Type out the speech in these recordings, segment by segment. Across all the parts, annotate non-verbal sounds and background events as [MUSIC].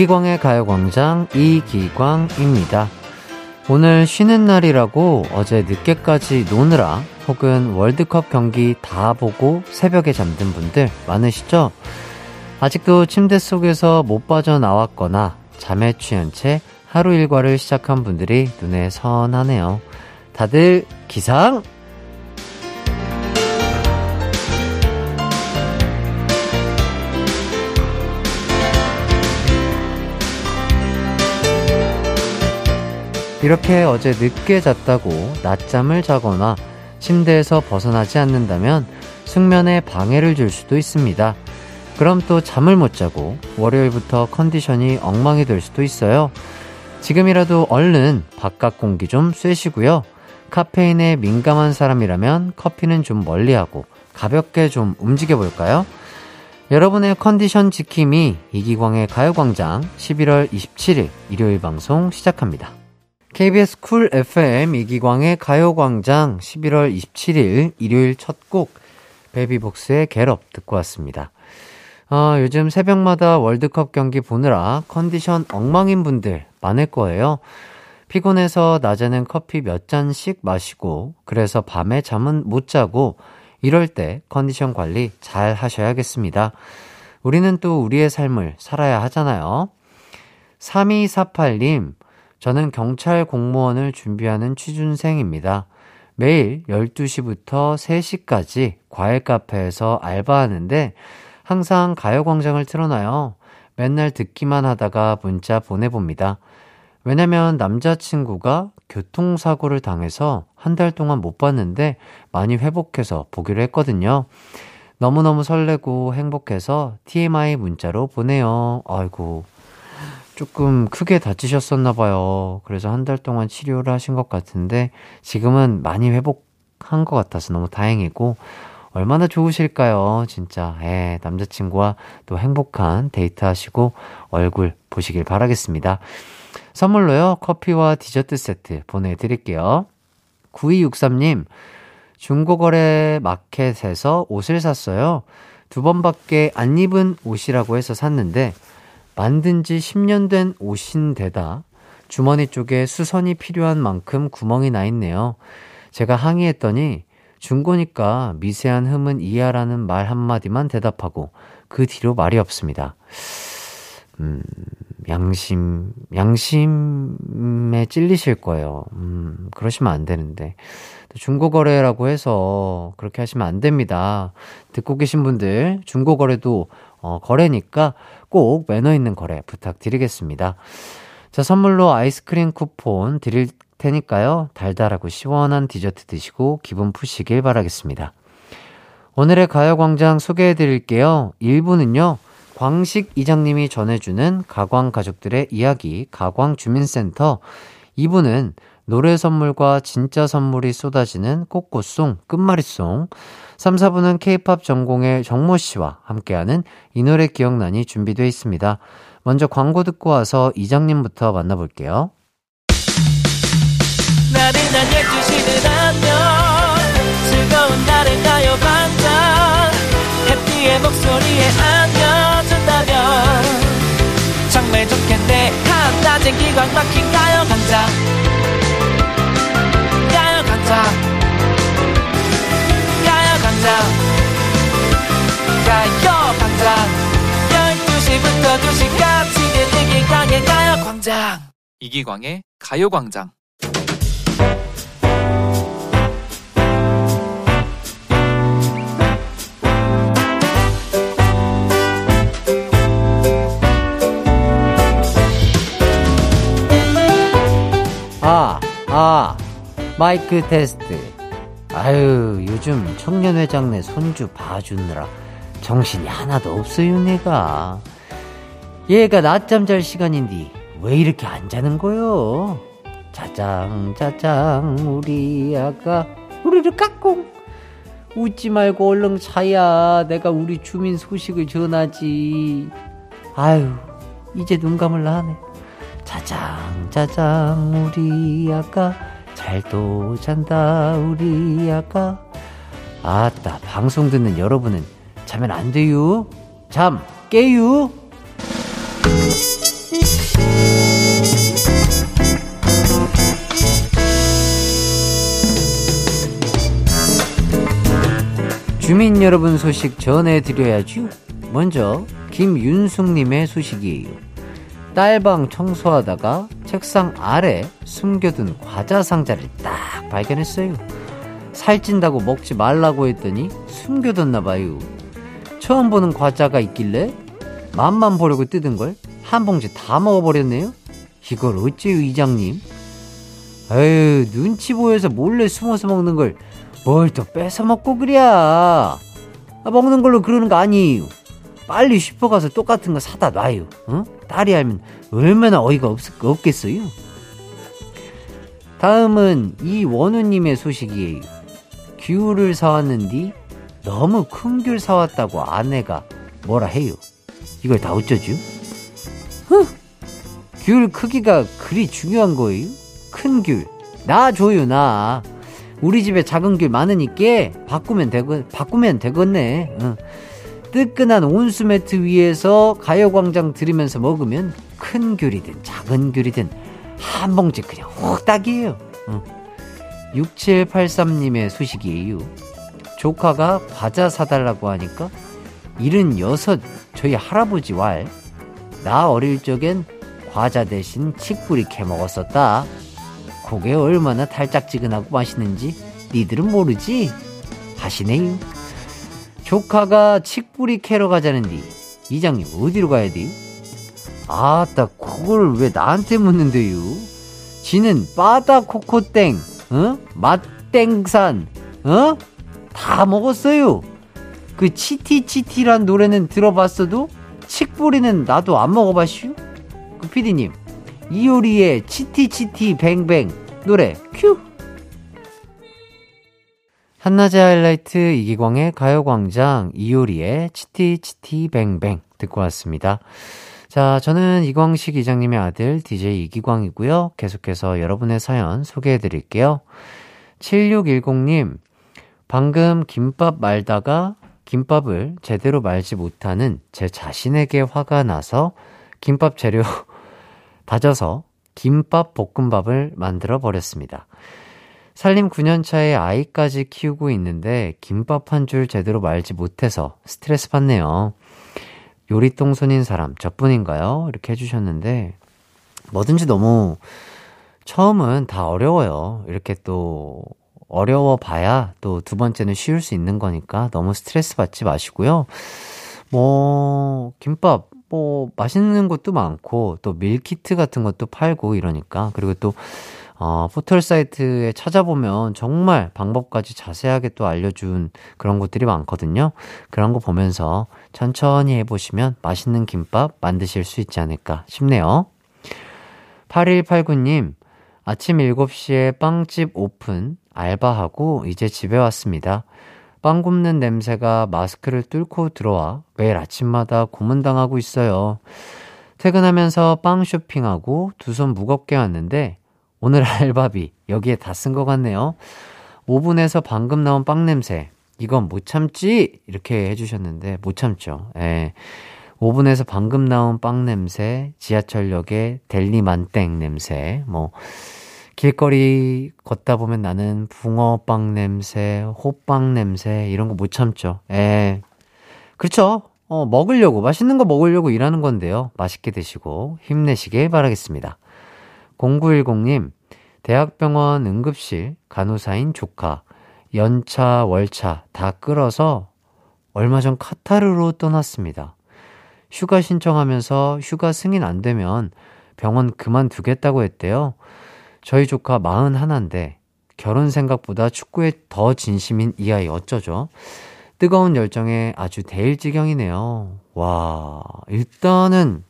이기광의 가요광장 이기광입니다. 오늘 쉬는 날이라고 어제 늦게까지 노느라 혹은 월드컵 경기 다 보고 새벽에 잠든 분들 많으시죠? 아직도 침대 속에서 못 빠져나왔거나 잠에 취한 채 하루 일과를 시작한 분들이 눈에 선하네요. 다들 기상! 이렇게 어제 늦게 잤다고 낮잠을 자거나 침대에서 벗어나지 않는다면 숙면에 방해를 줄 수도 있습니다. 그럼 또 잠을 못 자고 월요일부터 컨디션이 엉망이 될 수도 있어요. 지금이라도 얼른 바깥 공기 좀 쐬시고요. 카페인에 민감한 사람이라면 커피는 좀 멀리하고 가볍게 좀 움직여 볼까요? 여러분의 컨디션 지킴이 이기광의 가요광장 11월 27일 일요일 방송 시작합니다. KBS Cool FM 이기광의 가요광장 11월 27일 일요일 첫 곡 베이비복스의 Get Up 듣고 왔습니다. 어, 요즘 새벽마다 월드컵 경기 보느라 컨디션 엉망인 분들 많을 거예요. 피곤해서 낮에는 커피 몇 잔씩 마시고 그래서 밤에 잠은 못 자고 이럴 때 컨디션 관리 잘 하셔야겠습니다. 우리는 또 우리의 삶을 살아야 하잖아요. 3248님, 저는 경찰 공무원을 준비하는 취준생입니다. 매일 12시부터 3시까지 과일 카페에서 알바하는데 항상 가요광장을 틀어놔요. 맨날 듣기만 하다가 문자 보내봅니다. 왜냐면 남자친구가 교통사고를 당해서 한 달 동안 못 봤는데 많이 회복해서 보기로 했거든요. 너무너무 설레고 행복해서 TMI 문자로 보내요. 아이고, 조금 크게 다치셨었나 봐요. 그래서 한 달 동안 치료를 하신 것 같은데 지금은 많이 회복한 것 같아서 너무 다행이고 얼마나 좋으실까요? 진짜. 예, 남자친구와 또 행복한 데이트 하시고 얼굴 보시길 바라겠습니다. 선물로요, 커피와 디저트 세트 보내드릴게요. 9263님, 중고거래 마켓에서 옷을 샀어요. 두 번밖에 안 입은 옷이라고 해서 샀는데, 만든 지 10년 된 옷인데다 주머니 쪽에 수선이 필요한 만큼 구멍이 나 있네요. 제가 항의했더니 중고니까 미세한 흠은 이해하라는 말 한마디만 대답하고 그 뒤로 말이 없습니다. 음, 양심, 양심에 찔리실 거예요. 음, 그러시면 안 되는데. 중고거래라고 해서 그렇게 하시면 안 됩니다. 듣고 계신 분들, 중고거래도 어, 거래니까 꼭 매너 있는 거래 부탁드리겠습니다. 자, 선물로 아이스크림 쿠폰 드릴 테니까요. 달달하고 시원한 디저트 드시고 기분 푸시길 바라겠습니다. 오늘의 가요광장 소개해 드릴게요. 1부는요. 광식 이장님이 전해주는 가광 가족들의 이야기 가광 주민센터 2부는 노래 선물과 진짜 선물이 쏟아지는 꽃꽃송 끝말잇송 3, 4부는 케이팝 전공의 정모 씨와 함께하는 이 노래 기억나니 준비되어 있습니다. 먼저 광고 듣고 와서 이장님부터 만나볼게요. 나른한 12시는 안녕 즐거운 날을 가요 반짝 해피의 목소리에 안겨준다면 정말 좋겠네 한낮엔 기광 막힌 가요 강장 광장 가요 광장. 12시부터 2시까지 이기광의 가요광장. 이기광의 가요광장. 아, 아, 마이크 테스트. 아유, 요즘 청년회장네 손주 봐주느라 정신이 하나도 없어요, 내가. 얘가 낮잠 잘 시간인데 왜 이렇게 안 자는 거요? 짜장, 짜장, 우리 아가, 우리를 깍꿍. 웃지 말고 얼른 자야. 내가 우리 주민 소식을 전하지. 아유, 이제 눈 감을라 하네. 짜장, 짜장, 우리 아가. 잘도 잔다 우리 아가. 아따 방송 듣는 여러분은 자면 안 돼요? 잠 깨요? 주민 여러분 소식 전해드려야죠 먼저 김윤숙님의 소식이에요. 딸방 청소하다가 책상 아래 숨겨둔 과자 상자를 딱 발견했어요. 살찐다고 먹지 말라고 했더니 숨겨뒀나 봐요. 처음 보는 과자가 있길래 맛만 보려고 뜯은 걸 한 봉지 다 먹어버렸네요. 이걸 어째요, 이장님? 에휴, 눈치 보여서 몰래 숨어서 먹는 걸 뭘 또 뺏어 먹고 그랴. 아, 먹는 걸로 그러는 거 아니에요. 빨리 슈퍼 가서 똑같은 거 사다 놔요. 어? 딸이 알면 얼마나 어이가 없, 없겠어요? 다음은 이원우님의 소식이에요. 귤을 사왔는디 너무 큰 귤 사왔다고 아내가 뭐라 해요. 이걸 다 어쩌죠? 흥! 귤 크기가 그리 중요한 거예요? 큰 귤. 나 줘요, 나. 우리 집에 작은 귤 많으니까 바꾸면 되고, 바꾸면 되겠네. 응. 뜨끈한 온수 매트 위에서 가요광장 들으면서 먹으면 큰 귤이든 작은 귤이든 한 봉지 그냥 훅 딱이에요. 응. 6783님의 소식이에요. 조카가 과자 사달라고 하니까 76 저희 할아버지 왈. 나 어릴 적엔 과자 대신 칡뿌리 캐 먹었었다. 그게 얼마나 달짝지근하고 맛있는지 니들은 모르지? 하시네요. 조카가 칡뿌리 캐러 가자는디 이장님 어디로 가야 돼요? 아따 그걸 왜 나한테 묻는데요? 지는 바다 코코땡 어? 맛땡산 어? 다 먹었어요. 그 치티치티란 노래는 들어봤어도 칡뿌리는 나도 안 먹어봤슈. 그 피디님 이효리의 치티치티 뱅뱅 노래 큐. 한낮의 하이라이트 이기광의 가요광장 이효리의 치티치티 뱅뱅 듣고 왔습니다. 자, 저는 이광식 이장님의 아들 DJ 이기광이고요. 계속해서 여러분의 사연 소개해 드릴게요. 7610님, 방금 김밥 말다가 김밥을 제대로 말지 못하는 제 자신에게 화가 나서 김밥 재료 [LAUGHS] 다져서 김밥 볶음밥을 만들어 버렸습니다. 살림 9년차에 아이까지 키우고 있는데 김밥 한 줄 제대로 말지 못해서 스트레스 받네요. 요리똥손인 사람 저뿐인가요? 이렇게 해주셨는데 뭐든지 너무 처음은 다 어려워요. 이렇게 또 어려워 봐야 또 두 번째는 쉬울 수 있는 거니까 너무 스트레스 받지 마시고요. 뭐, 김밥, 뭐, 맛있는 것도 많고, 또 밀키트 같은 것도 팔고 이러니까. 그리고 또, 어, 포털 사이트에 찾아보면 정말 방법까지 자세하게 또 알려준 그런 것들이 많거든요. 그런 거 보면서 천천히 해보시면 맛있는 김밥 만드실 수 있지 않을까 싶네요. 8189님, 아침 7시에 빵집 오픈, 알바하고 이제 집에 왔습니다. 빵 굽는 냄새가 마스크를 뚫고 들어와 매일 아침마다 고문당하고 있어요. 퇴근하면서 빵 쇼핑하고 두 손 무겁게 왔는데 오늘 알바비 여기에 다 쓴 것 같네요. 오븐에서 방금 나온 빵 냄새. 이건 못 참지! 이렇게 해주셨는데, 못 참죠. 예. 오븐에서 방금 나온 빵 냄새, 지하철역의 델리 만땡 냄새, 뭐, 길거리 걷다 보면 나는 붕어빵 냄새, 호빵 냄새, 이런 거 못 참죠. 예. 그렇죠. 어, 먹으려고, 맛있는 거 먹으려고 일하는 건데요. 맛있게 드시고 힘내시길 바라겠습니다. 0910님, 대학병원 응급실 간호사인 조카, 연차, 월차 다 끌어서 얼마 전 카타르로 떠났습니다. 휴가 신청하면서 휴가 승인 안 되면 병원 그만두겠다고 했대요. 저희 조카 41인데 결혼 생각보다 축구에 더 진심인 이 아이 어쩌죠? 뜨거운 열정에 아주 대일지경이네요. 와, 일단은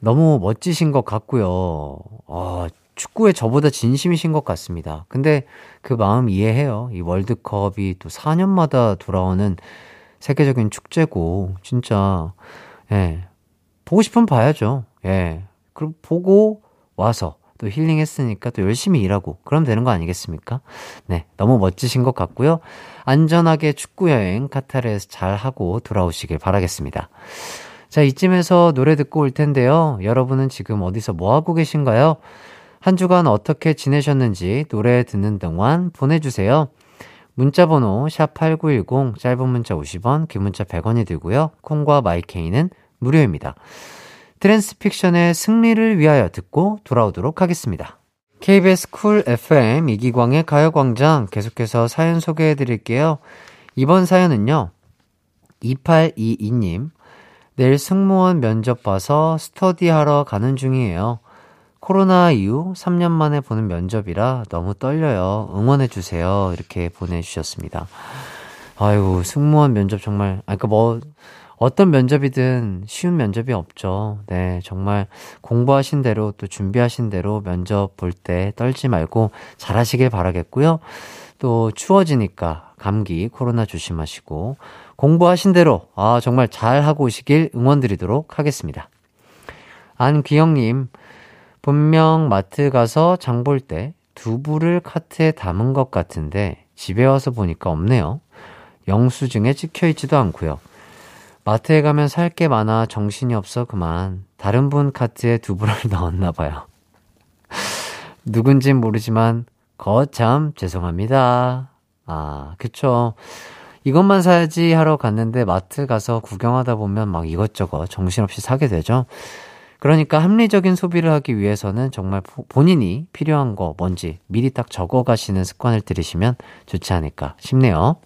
너무 멋지신 것 같고요. 아, 축구에 저보다 진심이신 것 같습니다. 근데 그 마음 이해해요. 이 월드컵이 또 4년마다 돌아오는 세계적인 축제고, 진짜, 예. 보고 싶으면 봐야죠. 예. 그럼 보고 와서 또 힐링했으니까 또 열심히 일하고, 그럼 되는 거 아니겠습니까? 네. 너무 멋지신 것 같고요. 안전하게 축구여행 카타르에서 잘 하고 돌아오시길 바라겠습니다. 자, 이쯤에서 노래 듣고 올 텐데요. 여러분은 지금 어디서 뭐 하고 계신가요? 한 주간 어떻게 지내셨는지 노래 듣는 동안 보내주세요. 문자번호 샵8910 짧은 문자 50원, 긴 문자 100원이 들고요. 콩과 My K는 무료입니다. 트랜스픽션의 승리를 위하여 듣고 돌아오도록 하겠습니다. KBS Cool FM 이기광의 가요광장 계속해서 사연 소개해 드릴게요. 이번 사연은요. 2822님. 내일 승무원 면접 봐서 스터디하러 가는 중이에요. 코로나 이후 3년 만에 보는 면접이라 너무 떨려요. 응원해주세요. 이렇게 보내주셨습니다. 아이고, 승무원 면접 정말, 아, 그 뭐, 어떤 면접이든 쉬운 면접이 없죠. 네, 정말 공부하신 대로 또 준비하신 대로 면접 볼 때 떨지 말고 잘하시길 바라겠고요. 또 추워지니까 감기, 코로나 조심하시고 공부하신 대로 아, 정말 잘 하고 오시길 응원드리도록 하겠습니다. 안귀영님, 분명 마트 가서 장 볼 때 두부를 카트에 담은 것 같은데 집에 와서 보니까 없네요. 영수증에 찍혀 있지도 않고요. 마트에 가면 살 게 많아 정신이 없어 그만. 다른 분 카트에 두부를 [LAUGHS] 넣었나 봐요. 누군진 모르지만 거참 죄송합니다. 아, 그쵸. 이것만 사야지 하러 갔는데 마트 가서 구경하다 보면 막 이것저것 정신없이 사게 되죠. 그러니까 합리적인 소비를 하기 위해서는 정말 본인이 필요한 거 뭔지 미리 딱 적어 가시는 습관을 들이시면 좋지 않을까 싶네요.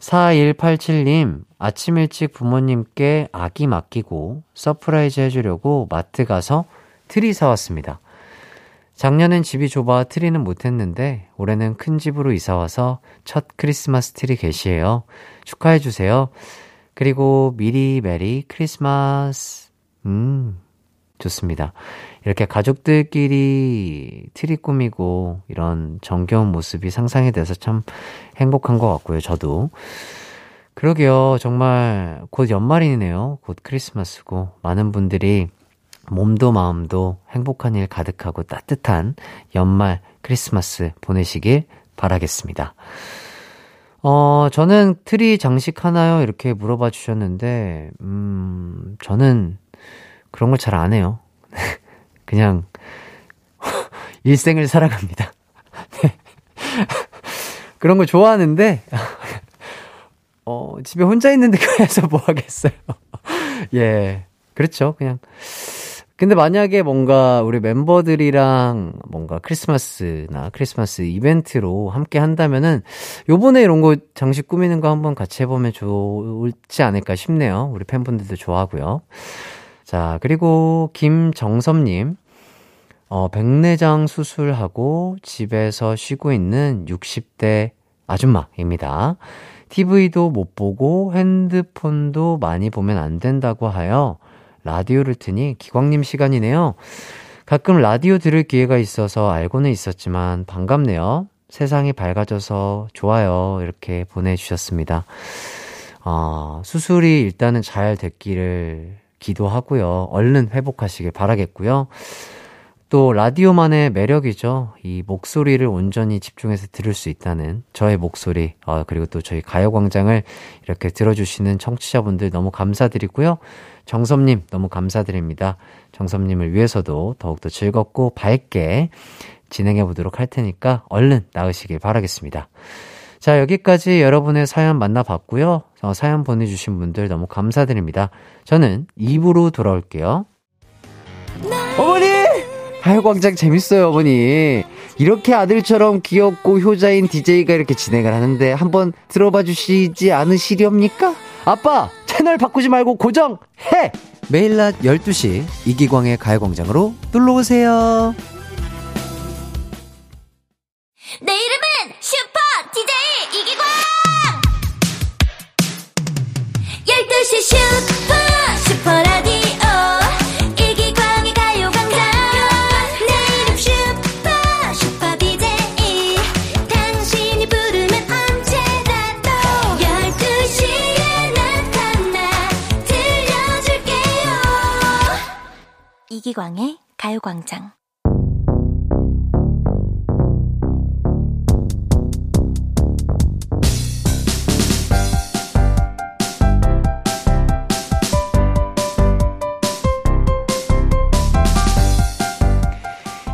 4187님, 아침 일찍 부모님께 아기 맡기고 surprise 해주려고 마트 가서 트리 사왔습니다. 작년엔 집이 좁아 트리는 못했는데 올해는 큰 집으로 이사와서 첫 크리스마스 트리 개시해요. 축하해주세요. 그리고 미리 Merry Christmas. 음, 좋습니다. 이렇게 가족들끼리 트리 꾸미고 이런 정겨운 모습이 상상이 돼서 참 행복한 것 같고요, 저도. 그러게요. 정말 곧 연말이네요. 곧 크리스마스고 많은 분들이 몸도 마음도 행복한 일 가득하고 따뜻한 연말 크리스마스 보내시길 바라겠습니다. 어, 저는 트리 장식하나요? 이렇게 물어봐 주셨는데, 음, 저는 그런 걸 잘 안 해요. [LAUGHS] 그냥, [LAUGHS] 일상을 살아갑니다. [LAUGHS] 네. 그런 걸 좋아하는데, 어, 집에 혼자 있는데 그래서 뭐 하겠어요. 예. 그렇죠. 그냥. 근데 만약에 뭔가 우리 멤버들이랑 뭔가 크리스마스나 크리스마스 이벤트로 함께 한다면은 요번에 이런 거 장식 꾸미는 거 한번 같이 해보면 좋지 않을까 싶네요. 우리 팬분들도 좋아하고요. 자, 그리고 김정섭님. 어, 백내장 수술하고 집에서 쉬고 있는 60대 아줌마입니다. TV도 못 보고 핸드폰도 많이 보면 안 된다고 하여 라디오를 트니 기광님 시간이네요. 가끔 라디오 들을 기회가 있어서 알고는 있었지만 반갑네요. 세상이 밝아져서 좋아요. 이렇게 보내주셨습니다. 어, 수술이 일단은 잘 됐기를 기도하고요. 얼른 회복하시길 바라겠고요. 또 라디오만의 매력이죠. 이 목소리를 온전히 집중해서 들을 수 있다는 저의 목소리, 어, 그리고 또 저희 가요광장을 이렇게 들어주시는 청취자분들 너무 감사드리고요. 정섭님 너무 감사드립니다. 정섭님을 위해서도 더욱더 즐겁고 밝게 진행해 보도록 할 테니까 얼른 나으시길 바라겠습니다. 자, 여기까지 여러분의 사연 만나봤고요. 어, 사연 보내주신 분들 너무 감사드립니다. 저는 입으로 돌아올게요. 어머니! 가요광장 재밌어요, 어머니. 이렇게 아들처럼 귀엽고 효자인 DJ가 이렇게 진행을 하는데 한번 들어봐 주시지 않으시렵니까? 아빠! 채널 바꾸지 말고 고정해! 매일 낮 12시 이기광의 가요광장으로 놀러오세요. 이기광의 가요광장.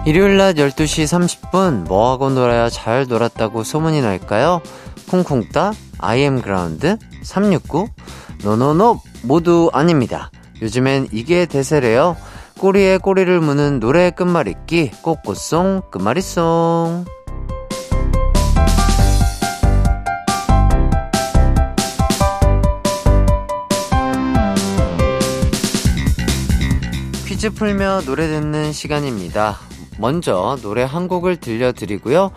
일요일 낮 12시 30분 뭐하고 놀아야 잘 놀았다고 소문이 날까요? 쿵쿵 따, IM 그라운드, 369, 노노노 모두 아닙니다. 요즘엔 이게 대세래요. 꼬리에 꼬리를 무는 노래 끝말잇기, 꽃꽃송, 끝말잇송. 퀴즈 풀며 노래 듣는 시간입니다. 먼저 노래 한 곡을 들려드리고요.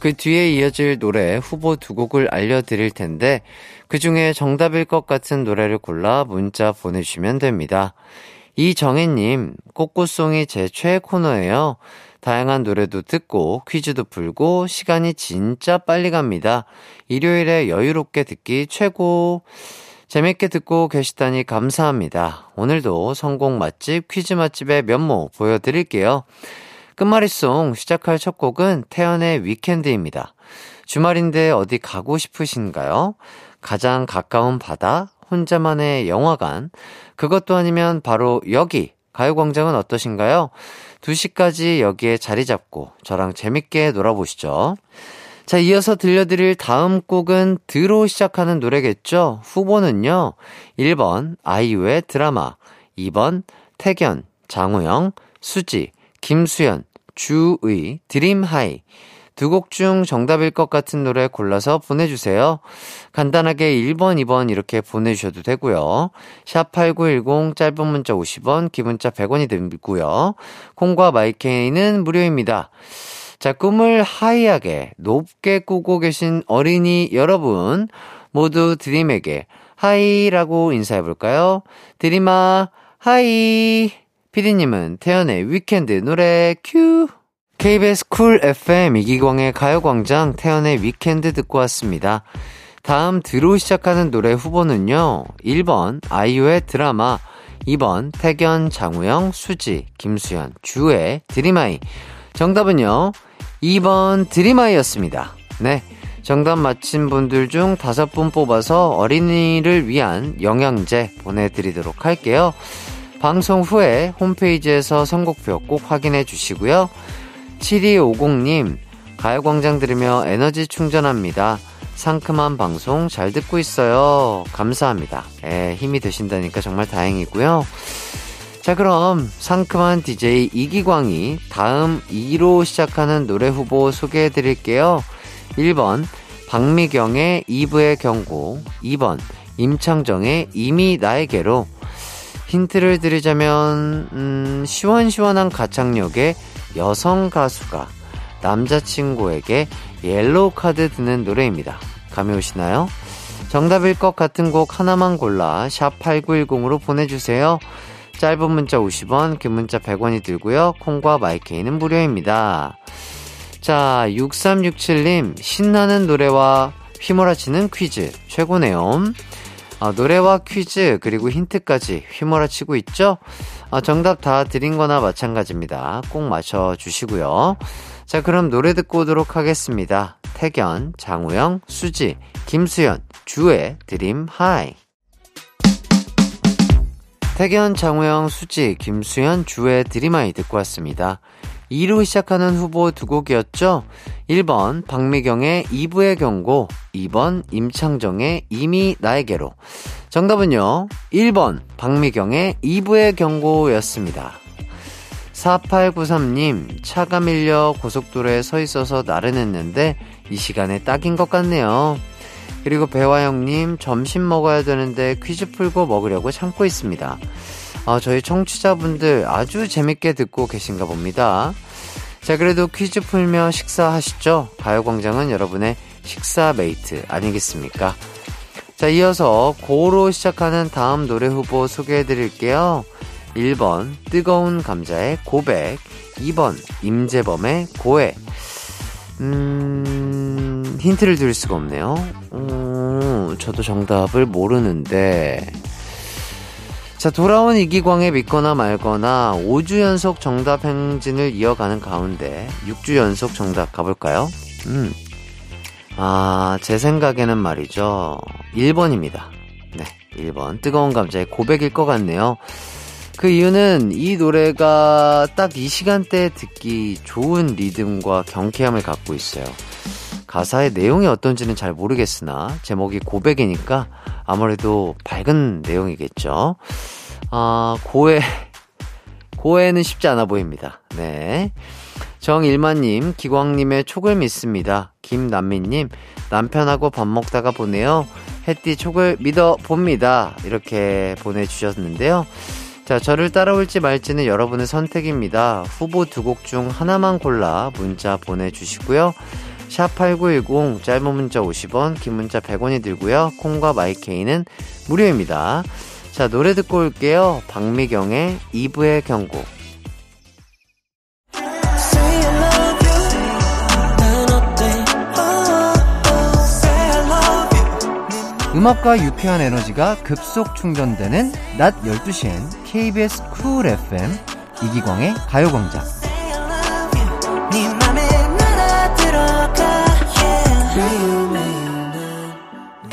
그 뒤에 이어질 노래 후보 두 곡을 알려드릴 텐데 그 중에 정답일 것 같은 노래를 골라 문자 보내주시면 됩니다. 이정혜님, 꽃꽃송이 제 최애 코너예요. 다양한 노래도 듣고 퀴즈도 풀고 시간이 진짜 빨리 갑니다. 일요일에 여유롭게 듣기 최고. 재밌게 듣고 계시다니 감사합니다. 오늘도 성공 맛집 퀴즈 맛집의 면모 보여드릴게요. 끝말잇송 시작할 첫 곡은 태연의 위켄드입니다. 주말인데 어디 가고 싶으신가요? 가장 가까운 바다, 혼자만의 영화관, 그것도 아니면 바로 여기, 가요광장은 어떠신가요? 2시까지 여기에 자리 잡고 저랑 재밌게 놀아보시죠. 자, 이어서 들려드릴 다음 곡은 드로 시작하는 노래겠죠? 후보는요, 1번, 아이유의 드라마, 2번, 태견, 장우영, 수지, 김수연, 주의, 드림하이. 두 곡 중 정답일 것 같은 노래 골라서 보내주세요. 간단하게 1번, 2번 이렇게 보내주셔도 되고요. 샵8910 짧은 문자 50원, 기본자 100원이 들고요. 콩과 마이케이는 무료입니다. 자, 꿈을 하이하게 높게 꾸고 계신 어린이 여러분 모두 드림에게 하이라고 인사해볼까요? Dream High! 피디님은 태연의 Weekend 노래 큐! KBS Cool FM 이기광의 가요광장 태연의 Weekend 듣고 왔습니다. 다음 드로 시작하는 노래 후보는요. 1번 아이유의 드라마 2번 택연, 장우영, 수지, 김수현, 주의 Dream High 정답은요. 2번 Dream High였습니다. 네. 정답 맞힌 분들 중 다섯 분 뽑아서 어린이를 위한 영양제 보내드리도록 할게요. 방송 후에 홈페이지에서 선곡표 꼭 확인해 주시고요. 7250님, 가요광장 들으며 에너지 충전합니다. 상큼한 방송 잘 듣고 있어요. 감사합니다. 에, 힘이 되신다니까 정말 다행이고요. 자, 그럼 상큼한 DJ 이기광이 다음 2로 시작하는 노래 후보 소개해 드릴게요. 1번, 박미경의 2부의 경고. 2번, 임창정의 이미 나에게로. 힌트를 드리자면, 음, 시원시원한 가창력의 여성 가수가 남자친구에게 옐로우 카드 드는 노래입니다. 감이 오시나요? 정답일 것 같은 곡 하나만 골라 샵 8910으로 보내주세요. 짧은 문자 50원, 긴 문자 100원이 들고요. 콩과 My K는 무료입니다. 자, 6367님, 신나는 노래와 휘몰아치는 퀴즈, 최고네요. 아, 노래와 퀴즈 그리고 힌트까지 휘몰아치고 있죠? 아, 정답 다 드린 거나 마찬가지입니다. 꼭 맞춰주시고요. 자, 그럼 노래 듣고 오도록 하겠습니다. 택연, 장우영, 수지, 김수현, 주의 Dream High. 택연, 장우영, 수지, 김수현, 주의 Dream High 듣고 왔습니다. 2로 시작하는 후보 두 곡이었죠? 1번 박미경의 2부의 경고, 2번 임창정의 이미 나에게로. 정답은요, 1번 박미경의 2부의 경고였습니다. 4893님, 차가 밀려 고속도로에 서 있어서 나른했는데 이 시간에 딱인 것 같네요. 그리고 배화영님, 점심 먹어야 되는데 퀴즈 풀고 먹으려고 참고 있습니다. 아, 저희 청취자분들 아주 재밌게 듣고 계신가 봅니다. 자, 그래도 퀴즈 풀며 식사하시죠? 가요광장은 여러분의 식사 mate 아니겠습니까? 자, 이어서 고로 시작하는 다음 노래 후보 소개해 드릴게요. 1번, 뜨거운 감자의 고백. 2번, 임재범의 고해. 음, 힌트를 드릴 수가 없네요. 음, 저도 정답을 모르는데. 자, 돌아온 이기광의 믿거나 말거나 5주 연속 정답 행진을 이어가는 가운데 6주 연속 정답 가볼까요? 음. 아, 제 생각에는 말이죠. 1번입니다. 네, 1번. 뜨거운 감자의 고백일 것 같네요. 그 이유는 이 노래가 딱 이 시간대에 듣기 좋은 리듬과 경쾌함을 갖고 있어요. 가사의 내용이 어떤지는 잘 모르겠으나 제목이 고백이니까 아무래도 밝은 내용이겠죠. 아, 고해, 고해는 쉽지 않아 보입니다. 네. 정일만님, 기광님의 촉을 믿습니다. 김남민님, 남편하고 밥 먹다가 보내요. 햇띠 촉을 믿어 봅니다. 이렇게 보내주셨는데요. 자, 저를 따라올지 말지는 여러분의 선택입니다. 후보 두 곡 중 하나만 골라 문자 보내주시고요. 샵8910 짧은 문자 50원, 긴 문자 100원이 들고요. 콩과 마이케이는 무료입니다. 자, 노래 듣고 올게요. 박미경의 2부의 경고. 음악과 유쾌한 에너지가 급속 충전되는 낮 12시엔 KBS Cool FM 이기광의 가요광장.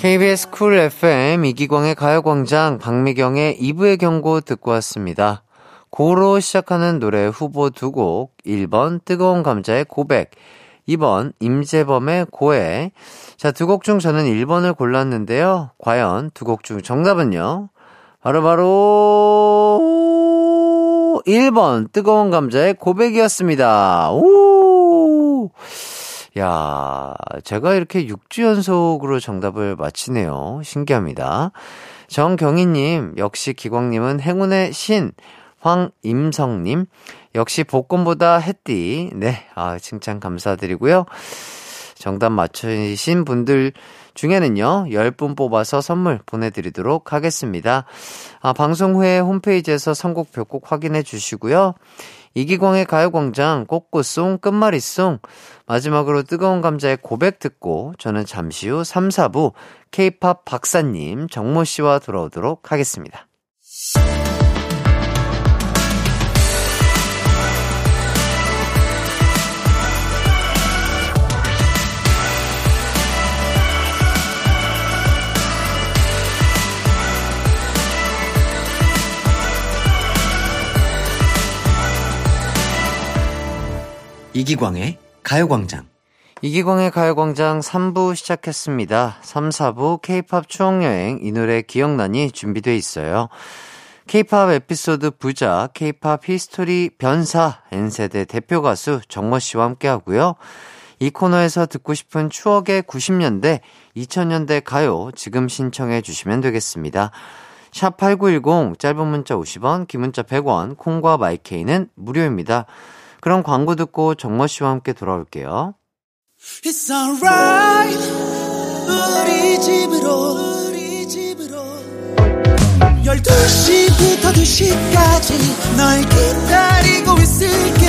KBS Cool FM 이기광의 가요광장 박미경의 이브의 경고 듣고 왔습니다. 고로 시작하는 노래 후보 두 곡 1번 뜨거운 감자의 고백 2번 임재범의 고해 자, 두 곡 중 저는 1번을 골랐는데요. 과연 두 곡 중 정답은요? 바로바로 1번 뜨거운 감자의 고백이었습니다. 오! 야, 제가 이렇게 6주 연속으로 정답을 맞히네요. 신기합니다. 정경희님, 역시 기광님은 행운의 신. 황임성님, 역시 복권보다 햇띠. 네, 아, 칭찬 감사드리고요. 정답 맞추신 분들 중에는요, 10분 뽑아서 선물 보내드리도록 하겠습니다. 아, 방송 후에 홈페이지에서 선곡 벽곡 확인해 주시고요. 이기광의 가요광장 꽃꽃송 끝말잇송 마지막으로 뜨거운 감자의 고백 듣고 저는 잠시 후 3, 4부 케이팝 박사님 정모 씨와 돌아오도록 하겠습니다. 이기광의 가요광장. 이기광의 가요광장 3부 시작했습니다. 3, 4부 케이팝 추억여행 이 노래 기억나니 준비돼 있어요. 케이팝 에피소드 부자 케이팝 히스토리 변사 N세대 대표 가수 정모 씨와 함께 하고요. 이 코너에서 듣고 싶은 추억의 90년대, 2000년대 가요 지금 신청해 주시면 되겠습니다. 샵8910 짧은 문자 50원, 긴 문자 100원, 콩과 마이케이는 무료입니다. 그럼 광고 듣고 정모 씨와 함께 돌아올게요. It's alright. 우리 집으로, 우리 집으로. 12시부터 2시까지 널 기다리고 있을게.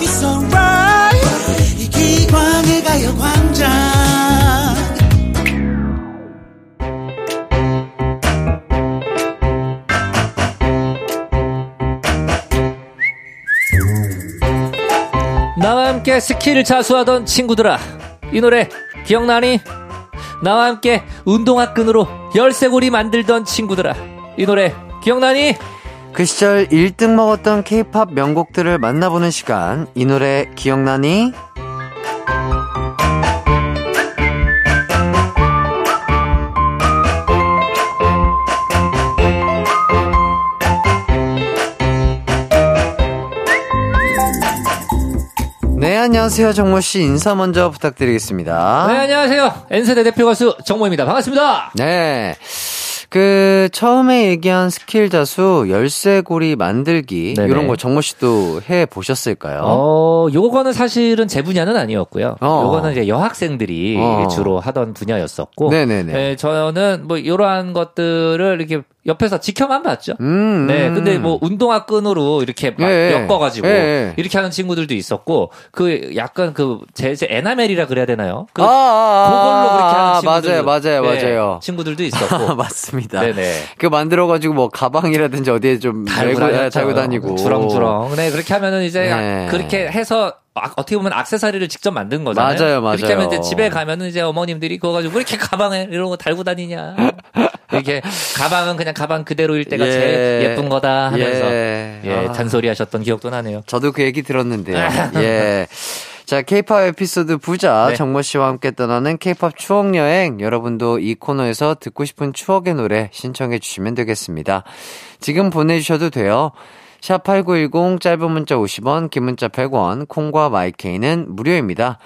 It's alright. 이기광의 가요광장. 나와 함께 스키를 자수하던 친구들아, 이 노래 기억나니? 나와 함께 운동화 끈으로 열쇠고리 만들던 친구들아, 이 노래 기억나니? 그 시절 1등 먹었던 케이팝 명곡들을 만나보는 시간, 이 노래 기억나니? 안녕하세요. 정모 씨 인사 먼저 부탁드리겠습니다. 네, 안녕하세요. N세대 대표 가수 정모입니다. 반갑습니다. 네. 그 처음에 얘기한 스킬 자수 열쇠고리 만들기 네네. 이런 거 정모 씨도 해 보셨을까요? 어, 요거는 사실은 제 분야는 아니었고요. 어. 요거는 이제 여학생들이 어. 주로 하던 분야였었고. 네네네. 네, 저는 뭐 이러한 것들을 이렇게 옆에서 지켜만 봤죠. 음. 네, 근데 뭐 운동화 끈으로 이렇게 막 예, 예. 엮어가지고 예, 예. 이렇게 하는 친구들도 있었고 그 약간 그 제 제 에나멜이라 그래야 되나요? 그 아, 아, 그걸로 그렇게 하는 아, 친구들 맞아요, 맞아요, 네, 맞아요. 친구들도 [LAUGHS] 있었고 맞습니다. 네네. 그 만들어가지고 뭐 가방이라든지 어디에 좀 달고 달고. 달고 다니고 주렁주렁. 네, 그렇게 하면은 이제 네. 그렇게 해서 아, 어떻게 보면 악세사리를 직접 만든 거잖아요. 맞아요, 맞아요. 그렇게 하면 이제 집에 가면은 이제 어머님들이 그거 가지고 왜 이렇게 가방에 이런 거 달고 다니냐. 이렇게 가방은 그냥 가방 그대로일 때가 예. 제일 예쁜 거다 하면서 예. 예, 아. 잔소리 하셨던 기억도 나네요. 저도 그 얘기 들었는데요. [LAUGHS] 예. 자, 케이팝 에피소드 부자 네. 정모 씨와 함께 떠나는 케이팝 추억 여행. 여러분도 이 코너에서 듣고 싶은 추억의 노래 신청해 주시면 되겠습니다. 지금 보내 주셔도 돼요. 샵8910 짧은 문자 50원, 긴 문자 100원, 콩과 마이케이는 무료입니다.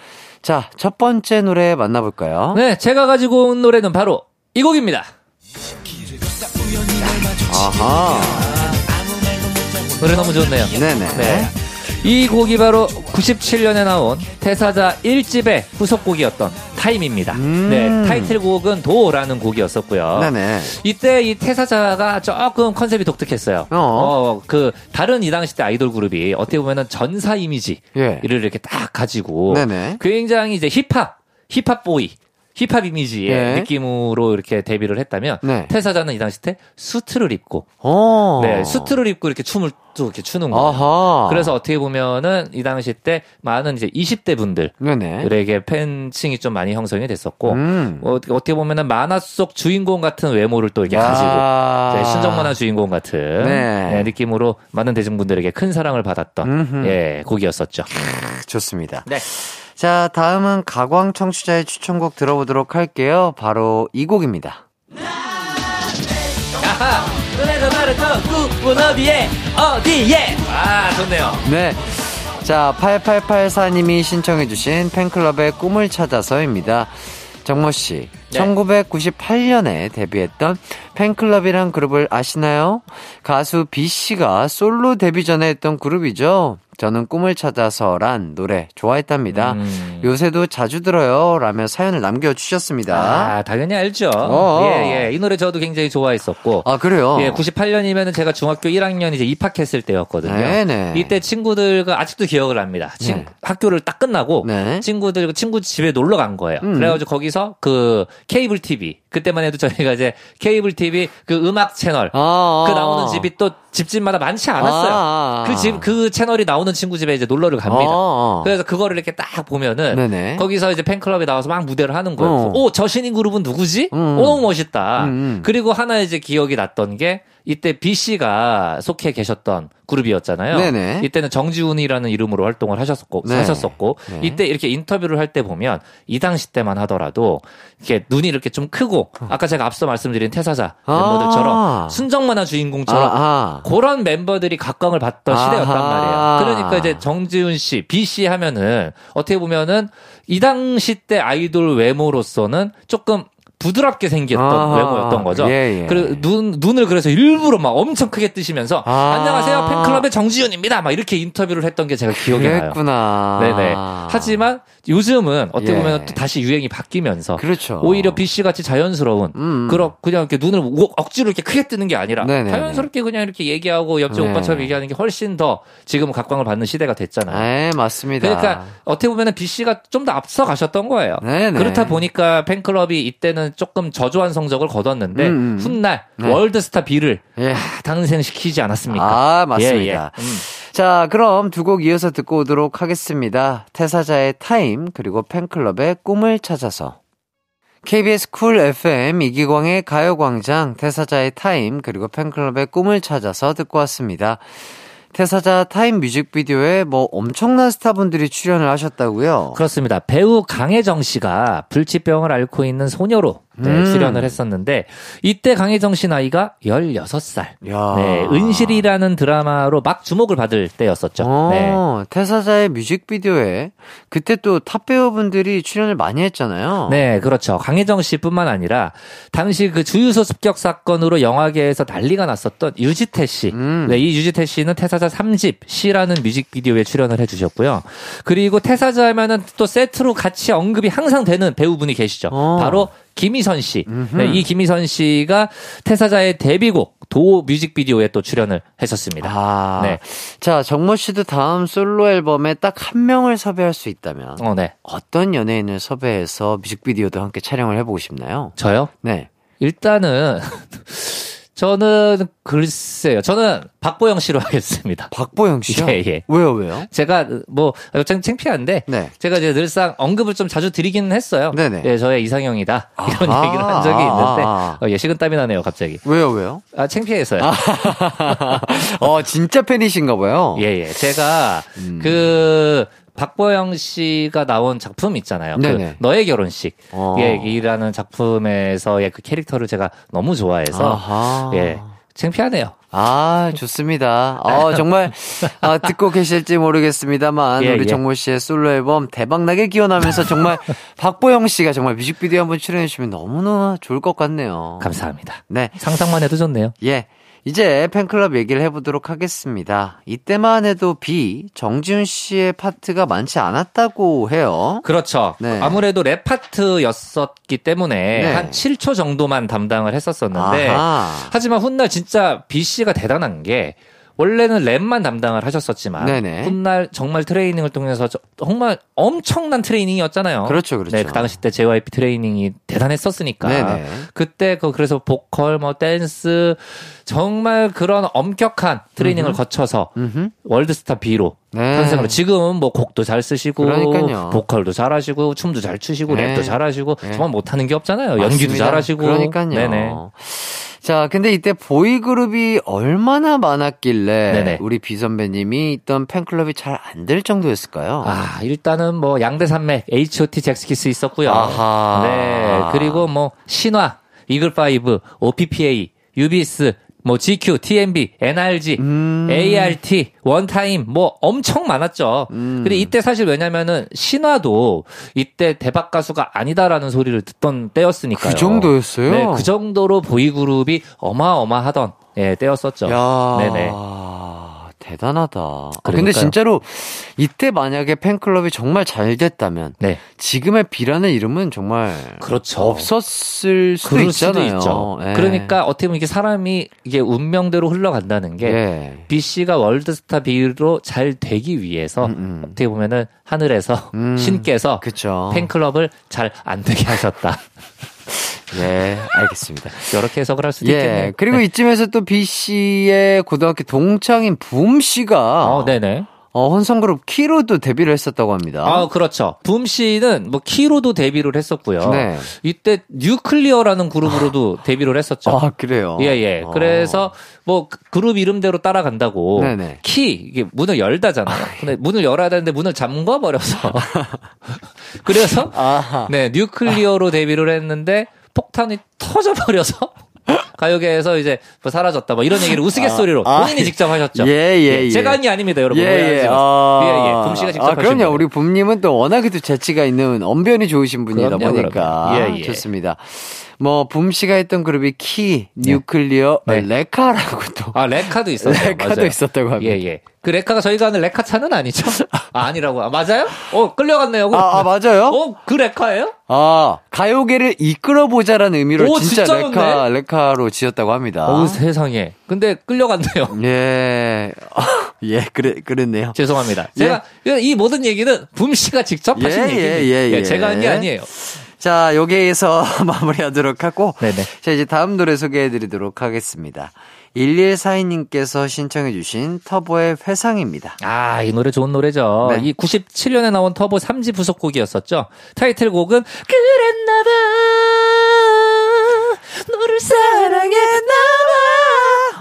자, 첫 번째 노래 만나볼까요? 네, 제가 가지고 온 노래는 바로 이 곡입니다. 아하. 노래 너무 좋네요. 네네. 네. 이 곡이 바로 97년에 나온 태사자 1집의 후속곡이었던 타임입니다. 음. 네, 타이틀곡은 도라는 곡이었었고요. 네네. 이때 이 태사자가 조금 컨셉이 독특했어요. 어. 어, 그 다른 이 당시 때 아이돌 그룹이 어떻게 보면은 전사 이미지를 예. 이렇게 딱 가지고 네네. 굉장히 이제 힙합, 힙합 보이, 힙합 이미지의 예. 느낌으로 이렇게 데뷔를 했다면 네. 태사자는 이 당시 때 수트를 입고 어. 네, 수트를 입고 이렇게 춤을 또 이렇게 추는 거예요. 아하. 그래서 어떻게 보면은 이 당시 때 많은 이제 20대 네네. 분들에게 팬층이 좀 많이 형성이 됐었고 음. 어, 어떻게 보면은 만화 속 주인공 같은 외모를 또 이렇게 가지고 아. 네, 순정만화 주인공 같은 네. 네, 느낌으로 많은 대중분들에게 큰 사랑을 받았던 음흠. 예, 곡이었었죠. 좋습니다. 네. 자, 다음은 가광 청취자의 추천곡 들어보도록 할게요. 바로 이 곡입니다. 아하! 눈에 전화를 꿈은 어디에? 어디에? 아, 좋네요. 네. 자, 8884님이 신청해주신 팬클럽의 꿈을 찾아서입니다. 정모 씨, 네. 1998년에 데뷔했던 팬클럽이란 그룹을 아시나요? 가수 B씨가 솔로 데뷔 전에 했던 그룹이죠. 저는 꿈을 찾아서란 노래 좋아했답니다. 음. 요새도 자주 들어요. 라며 사연을 남겨주셨습니다. 아, 당연히 알죠. 어. 예, 예. 이 노래 저도 굉장히 좋아했었고. 아, 그래요? 예, 98년이면은 제가 중학교 1학년 이제 입학했을 때였거든요. 네네. 이때 친구들과 아직도 기억을 합니다. 친- 네. 학교를 딱 끝나고 네. 친구들 친구 집에 놀러 간 거예요. 음. 그래가지고 거기서 그 케이블 TV 그때만 해도 저희가 이제 케이블 TV 그 음악 채널 아, 그 아, 나오는 아. 집이 또 집집마다 많지 않았어요. 아, 아, 아. 그집그 채널이 나오는 친구 집에 이제 놀러를 갑니다. 어, 어. 그래서 그거를 이렇게 딱 보면은 네네. 거기서 이제 팬클럽에 나와서 막 무대를 하는 거예요. 어. 오, 저 신인 그룹은 누구지? 음. 오, 너무 멋있다. 음, 음. 그리고 하나 이제 기억이 났던 게 이때 B 씨가 속해 계셨던 그룹이었잖아요. 네네. 이때는 정지훈이라는 이름으로 활동을 하셨었고 네. 하셨었고 네. 이때 이렇게 인터뷰를 할 때 보면 이 당시 때만 하더라도 이렇게 눈이 이렇게 좀 크고 아까 제가 앞서 말씀드린 태사자 아. 멤버들처럼 순정 만화 주인공처럼 아, 아. 그런 멤버들이 각광을 받던 아하. 시대였단 말이에요. 그러니까 이제 정지훈 씨, B 씨 하면은 어떻게 보면은 이 당시 때 아이돌 외모로서는 조금 부드럽게 생겼던 아하. 외모였던 거죠. 예, 예. 그리고 눈 눈을 그래서 일부러 막 엄청 크게 뜨시면서 아. 안녕하세요 팬클럽의 정지훈입니다. 막 이렇게 인터뷰를 했던 게 제가 기억이 나요. 그랬구나. 네네. 하지만 요즘은 어떻게 예. 보면 또 다시 유행이 바뀌면서 그렇죠. 오히려 B 씨 같이 자연스러운 음. 그런 그냥 이렇게 눈을 오- 억지로 이렇게 크게 뜨는 게 아니라 네네네. 자연스럽게 그냥 이렇게 얘기하고 옆집 네. 오빠처럼 얘기하는 게 훨씬 더 지금 각광을 받는 시대가 됐잖아요. 네, 맞습니다. 그러니까 어떻게 보면 B 씨가 좀 더 앞서 가셨던 거예요. 네네. 그렇다 보니까 팬클럽이 이때는 조금 저조한 성적을 거뒀는데 음, 음. 훗날 네. 월드스타 비를 예. 탄생시키지 않았습니까? 아, 맞습니다. 예, 예. 음. 자, 그럼 두 곡 이어서 듣고 오도록 하겠습니다. 태사자의 타임, 그리고 팬클럽의 꿈을 찾아서. KBS 쿨 FM 이기광의 가요광장, 태사자의 타임, 그리고 팬클럽의 꿈을 찾아서 듣고 왔습니다. 태사자 타임 뮤직비디오에 뭐 엄청난 스타분들이 출연을 하셨다고요? 그렇습니다. 배우 강혜정 씨가 불치병을 앓고 있는 소녀로 네, 음. 출연을 했었는데 이때 강혜정 씨 나이가 16살. 야. 네, 은실이라는 드라마로 막 주목을 받을 때였었죠. 네. 어, 태사자의 뮤직비디오에 그때 또 탑 배우분들이 출연을 많이 했잖아요. 네, 그렇죠. 강혜정 씨뿐만 아니라 당시 그 주유소 습격 사건으로 영화계에서 난리가 났었던 유지태 씨. 음. 네, 이 유지태 씨는 태사자 3집 시라는 뮤직비디오에 출연을 해 주셨고요. 그리고 태사자 하면은 또 세트로 같이 언급이 항상 되는 배우분이 계시죠. 어. 바로 김희선 씨. 네, 이 김희선 씨가 태사자의 데뷔곡 도 뮤직비디오에 또 출연을 했었습니다. 아, 네. 자 정모 씨도 다음 솔로 앨범에 딱 한 명을 섭외할 수 있다면 어, 네. 어떤 연예인을 섭외해서 뮤직비디오도 함께 촬영을 해보고 싶나요? 저요? 네. 일단은 [LAUGHS] 저는 글쎄요. 저는 박보영 씨로 [LAUGHS] 하겠습니다. 박보영 씨요? 예, 예. 왜요, 왜요? 제가 뭐좀 창피한데 네. 제가 이제 늘상 언급을 좀 자주 드리기는 했어요. 네네. 예, 저의 이상형이다 이런 아하. 얘기를 한 적이 있는데 아. 어, 예, 식은땀이 나네요, 갑자기. 왜요, 왜요? 아, 창피해서요. [LAUGHS] 어, 진짜 팬이신가 봐요. 예, 예. 제가 음. 그 박보영 씨가 나온 작품 있잖아요. 그. 너의 결혼식. 어. 예, 이라는 작품에서의 그 캐릭터를 제가 너무 좋아해서 아하. 예. 창피하네요. 아, 좋습니다. 어, [LAUGHS] 정말, 아, 듣고 계실지 모르겠습니다만, 예, 우리 예. 정모 씨의 솔로 앨범 대박나게 기원하면서 정말 [LAUGHS] 박보영 씨가 정말 뮤직비디오 한번 출연해주시면 너무나 좋을 것 같네요. 감사합니다. 네. 상상만 해도 좋네요. 예. 이제 팬클럽 얘기를 해보도록 하겠습니다. 이때만 해도 비, 정지훈 씨의 파트가 많지 않았다고 해요. 그렇죠. 네. 아무래도 랩 파트였었기 때문에 네. 한 7초 정도만 담당을 했었었는데 아하. 하지만 훗날 진짜 비 씨가 대단한 게 원래는 랩만 담당을 하셨었지만 네네. 훗날 정말 트레이닝을 통해서 저- 정말 엄청난 트레이닝이었잖아요. 그렇죠, 그렇죠. 네, 그 당시 때 JYP 트레이닝이 대단했었으니까. 네네. 그때 그 그래서 보컬 뭐 댄스 정말 그런 엄격한 트레이닝을 거쳐서 음흠. 월드스타 비로 네. 탄생을 지금은 뭐 곡도 잘 쓰시고 그러니까요. 보컬도 잘하시고 춤도 잘 추시고 네. 랩도 잘하시고 네. 정말 못하는 게 없잖아요. 연기도 맞습니다. 잘하시고 그러니까요. 네네. 자, 근데 이때 보이 그룹이 얼마나 많았길래 네네. 우리 비 선배님이 있던 팬클럽이 잘 안 될 정도였을까요? 아 일단은 뭐 양대 산맥 H.O.T. 젝스키스 있었고요. 아하. 네 그리고 뭐 신화 이글 파이브 O.P.P.A. 유비스 뭐 GQ, TMB, NRG, 음. ART, 원타임 뭐 엄청 많았죠. 음. 근데 이때 사실 왜냐면은 신화도 이때 대박 가수가 아니다라는 소리를 듣던 때였으니까요. 그 정도였어요? 네, 그 정도로 보이그룹이 어마어마하던 예, 때였었죠. 야, 네네. 대단하다. 아, 근데. 진짜로 이때 만약에 팬클럽이 정말 잘 됐다면 네. 지금의 비라는 이름은 정말 그렇죠. 없었을 수도 있잖아요. 수도. 예. 그러니까 어떻게 보면 이게 사람이 이게 운명대로 흘러간다는 게 예. B 씨가 월드스타 B로 잘 되기 위해서 음, 음. 어떻게 보면은 하늘에서 음, [LAUGHS] 신께서 그쵸. 팬클럽을 잘 안 되게 하셨다. [LAUGHS] 예, 알겠습니다. [LAUGHS] 이렇게 해석을 할 수도 예. 있겠네요. 그리고 네. 이쯤에서 또 비 씨의 고등학교 동창인 붐 씨가 어, 네네. 어, 혼성그룹 키로도 데뷔를 했었다고 합니다. 아, 그렇죠. 붐 씨는 뭐 키로도 데뷔를 했었고요. 네. 이때 뉴클리어라는 그룹으로도 데뷔를 했었죠. 아, 그래요. 예, 예. 어. 그래서 뭐 그- 그룹 이름대로 따라간다고 네네. 키 이게 문을 열다잖아요. 근데 문을 열어야 되는데 문을 잠궈 버려서 [LAUGHS] 그래서 아하. 네 뉴클리어로 데뷔를 했는데 폭탄이 터져 버려서 [LAUGHS] 가요계에서 이제 뭐 사라졌다 뭐 이런 얘기를 우스갯소리로 아, 본인이 직접 하셨죠. 예, 예, 예. 제가 한 게 아닙니다, 여러분. 예, 예. 마세요. 아, 예, 예. 붐 씨가 직접 아, 그럼요. 거예요. 우리 붐님은 또 워낙에도 재치가 있는 언변이 좋으신 분이다 그럼요, 보니까. 그럼요. 예, 예. 좋습니다. 뭐, 붐 씨가 했던 그룹이 키, 뉴클리어, 네. 레카라고 또. 아 레카도 있었어요. [LAUGHS] 레카도 맞아요. 있었다고 합니다. 예, 예. 그 레카가 저희가 하는 레카 차는 아니죠? 아, 아니라고. 아, 맞아요? 어, 끌려갔네요. 아, 아, 맞아요? 어, 그 레카예요? 아, 가요계를 이끌어보자라는 의미로 오, 진짜 진짜 레카, 레카로 지었다고 합니다. 어우, 세상에. 근데 끌려갔네요. [LAUGHS] 예. [LAUGHS] 예, 그래, 그랬네요. 죄송합니다. 제가 이 모든 얘기는 붐 씨가 직접 예, 하신 예, 얘기입니다. 예, 예. 제가 한 게 아니에요. 자, 여기에서 [LAUGHS] 마무리하도록 하고. 네네. 자, 이제 다음 노래 소개해 드리도록 하겠습니다. 1142님께서 신청해주신 터보의 회상입니다. 아, 이 노래 좋은 노래죠. 네. 이 97년에 나온 터보 3집 후속곡이었었죠. 타이틀곡은 그랬나봐 너를 사랑했나봐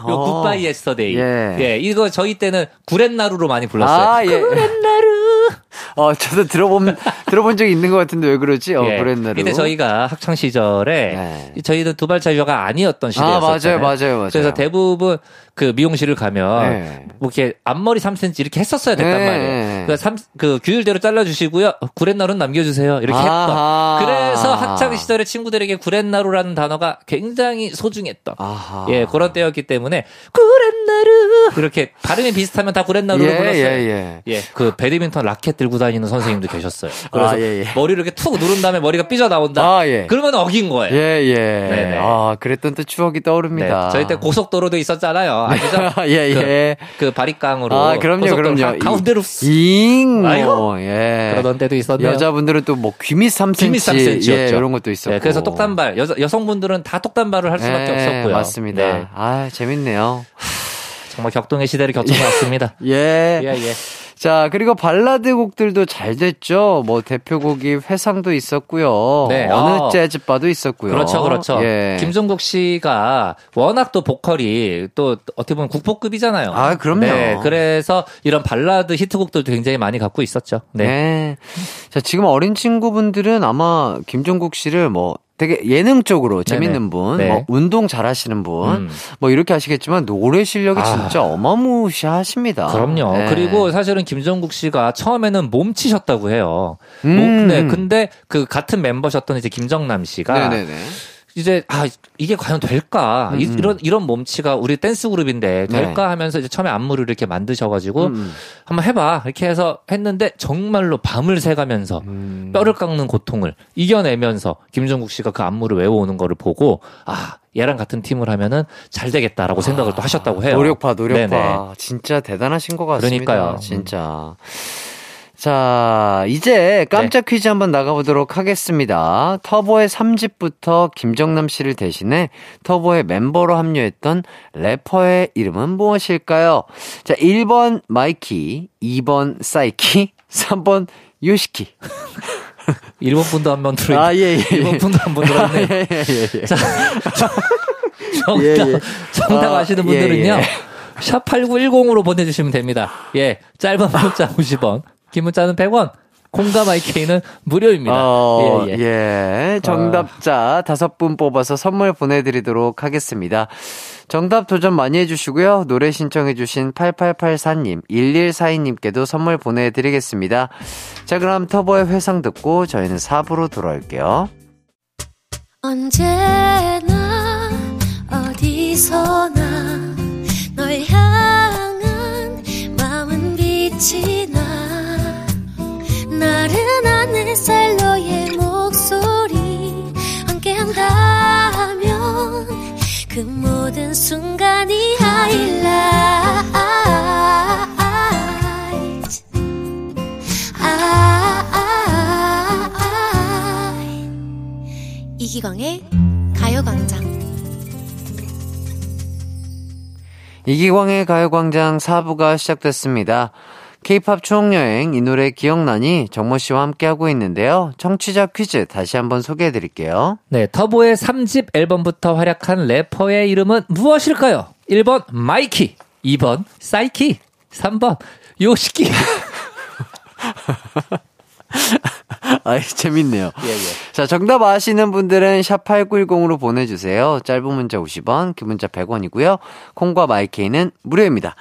요 어. Goodbye Yesterday. 예. 예, 이거 저희 때는 구렛나루로 많이 불렀어요. 아, 예. 구렛나루. 어, 저도 들어본, 들어본 적이 있는 것 같은데 왜 그러지? 어, 예. 구렛나루. 이때 저희가 학창 시절에 네. 저희는 두발차 유아가 아니었던 아, 시대였었잖아요. 맞아요, 맞아요, 맞아요. 그래서 대부분 그 미용실을 가면 네. 뭐 이렇게 앞머리 3cm 이렇게 했었어야 됐단 네. 말이에요. 그, 삼, 그 규율대로 잘라주시고요. 구렛나루는 남겨주세요. 이렇게 아하. 했던. 그래서 학창 시절에 친구들에게 구렛나루라는 단어가 굉장히 소중했던. 아하. 예, 그런 때였기 때문에 구렛나루 이렇게 발음이 비슷하면 다 구렛나루로 예, 불렀어요. 예, 예. 예, 그 배드민턴 라켓 들고 다니는 선생님도 계셨어요. 그래서 아, 예, 예. 머리를 이렇게 툭 누른 다음에 머리가 삐져 나온다. 아, 예. 그러면 어긴 거예요. 예, 예. 네네. 아, 그랬던 또 추억이 네, 떠오릅니다. 저희 때 고속도로도 있었잖아요. 아시죠? [LAUGHS] 예, 예. 그, 그 바리깡으로 아, 그럼요, 그럼요. 가- 가운데로 잉! 뭐, 아이고. 예. 그러던 때도 있었네요. 여자분들은 또 뭐 귀밑 3cm. 귀밑 3cm 였죠. 예, 이런 것도 있었고. 네, 그래서 똑단발 여자, 여성분들은 다 똑단발을 할 수밖에 예, 없었고요. 맞습니다. 네, 아, 재밌네요. 정말 격동의 시대를 거친 것 같습니다. 예. 예, 예. 자, 그리고 발라드 곡들도 잘 됐죠. 뭐 대표곡이 회상도 있었고요. 네, 어느 아. 재즈바도 있었고요. 그렇죠, 그렇죠. 예. 김종국 씨가 워낙 또 보컬이 또 어떻게 보면 국보급이잖아요. 아, 그럼요. 네, 그래서 이런 발라드 히트곡들도 굉장히 많이 갖고 있었죠. 네. 네. 자, 지금 어린 친구분들은 아마 김종국 씨를 뭐 되게 예능적으로 재밌는 분, 네. 뭐 운동 잘하시는 분, 음. 뭐 이렇게 하시겠지만 노래 실력이 아. 진짜 어마무시하십니다. 그럼요. 네. 그리고 사실은 김종국 씨가 처음에는 몸치셨다고 해요. 음. 몸- 네, 근데 그 같은 멤버셨던 이제 김정남 씨가 네네네. 이제 아 이게 과연 될까 이, 음. 런 이런 몸치가 우리 댄스 그룹인데 네. 될까 하면서 이제 처음에 안무를 이렇게 만드셔가지고 음. 한번 해봐 이렇게 해서 했는데 정말로 밤을 새가면서 음. 뼈를 깎는 고통을 이겨내면서 김종국 씨가 그 안무를 외워오는 거를 보고 아 얘랑 같은 팀을 하면은 잘 되겠다라고 생각을 또 하셨다고 해요. 노력파, 노력파. 네네. 진짜 대단하신 것 같습니다. 그러니까요. 진짜. 자, 이제 깜짝 네. 퀴즈 한번 나가보도록 하겠습니다. 터보의 3집부터 김정남 씨를 대신해 터보의 멤버로 합류했던 래퍼의 이름은 무엇일까요? 자, 1번 마이키, 2번 사이키, [LAUGHS] 3번 요시키. 일본 분도 한번 들어 아, 예, 예. 일본 분도 한번 들었네. [LAUGHS] 예, 예, 예. 자, 정답, 예, 예. 정답 아, 아시는 예, 분들은요. 예. 샵 8910으로 보내주시면 됩니다. 예. 짧은 문자 [LAUGHS] 50원, 긴 문자는 100원, 공감 IK는 무료입니다. 어, 예, 예, 예. 정답자 다섯 분 뽑아서 선물 보내드리도록 하겠습니다. 정답 도전 많이 해주시고요. 노래 신청해주신 8884님, 1142님께도 선물 보내드리겠습니다. 자, 그럼 터보의 회상 듣고 저희는 4부로 돌아올게요. 언제나 어디서나 널 향한 마음은 빛이 나 나른한 햇살 너의 목소리 함께한다면 그 모든 순간이 이기광의 가요광장. 이기광의 가요광장 4부가 시작됐습니다. 케이팝 추억여행 이 노래 기억나니 정모 씨와 함께하고 있는데요. 청취자 퀴즈 다시 한번 소개해 드릴게요. 네, 터보의 3집 앨범부터 활약한 래퍼의 이름은 무엇일까요? 1번 마이키, 2번 사이키, 3번 요시키. [LAUGHS] 아이, 재밌네요. 예, 예. 자, 정답 아시는 분들은 샵8910으로 보내주세요. 짧은 문자 50원, 긴 문자 100원이고요. 콩과 마이케이는 무료입니다.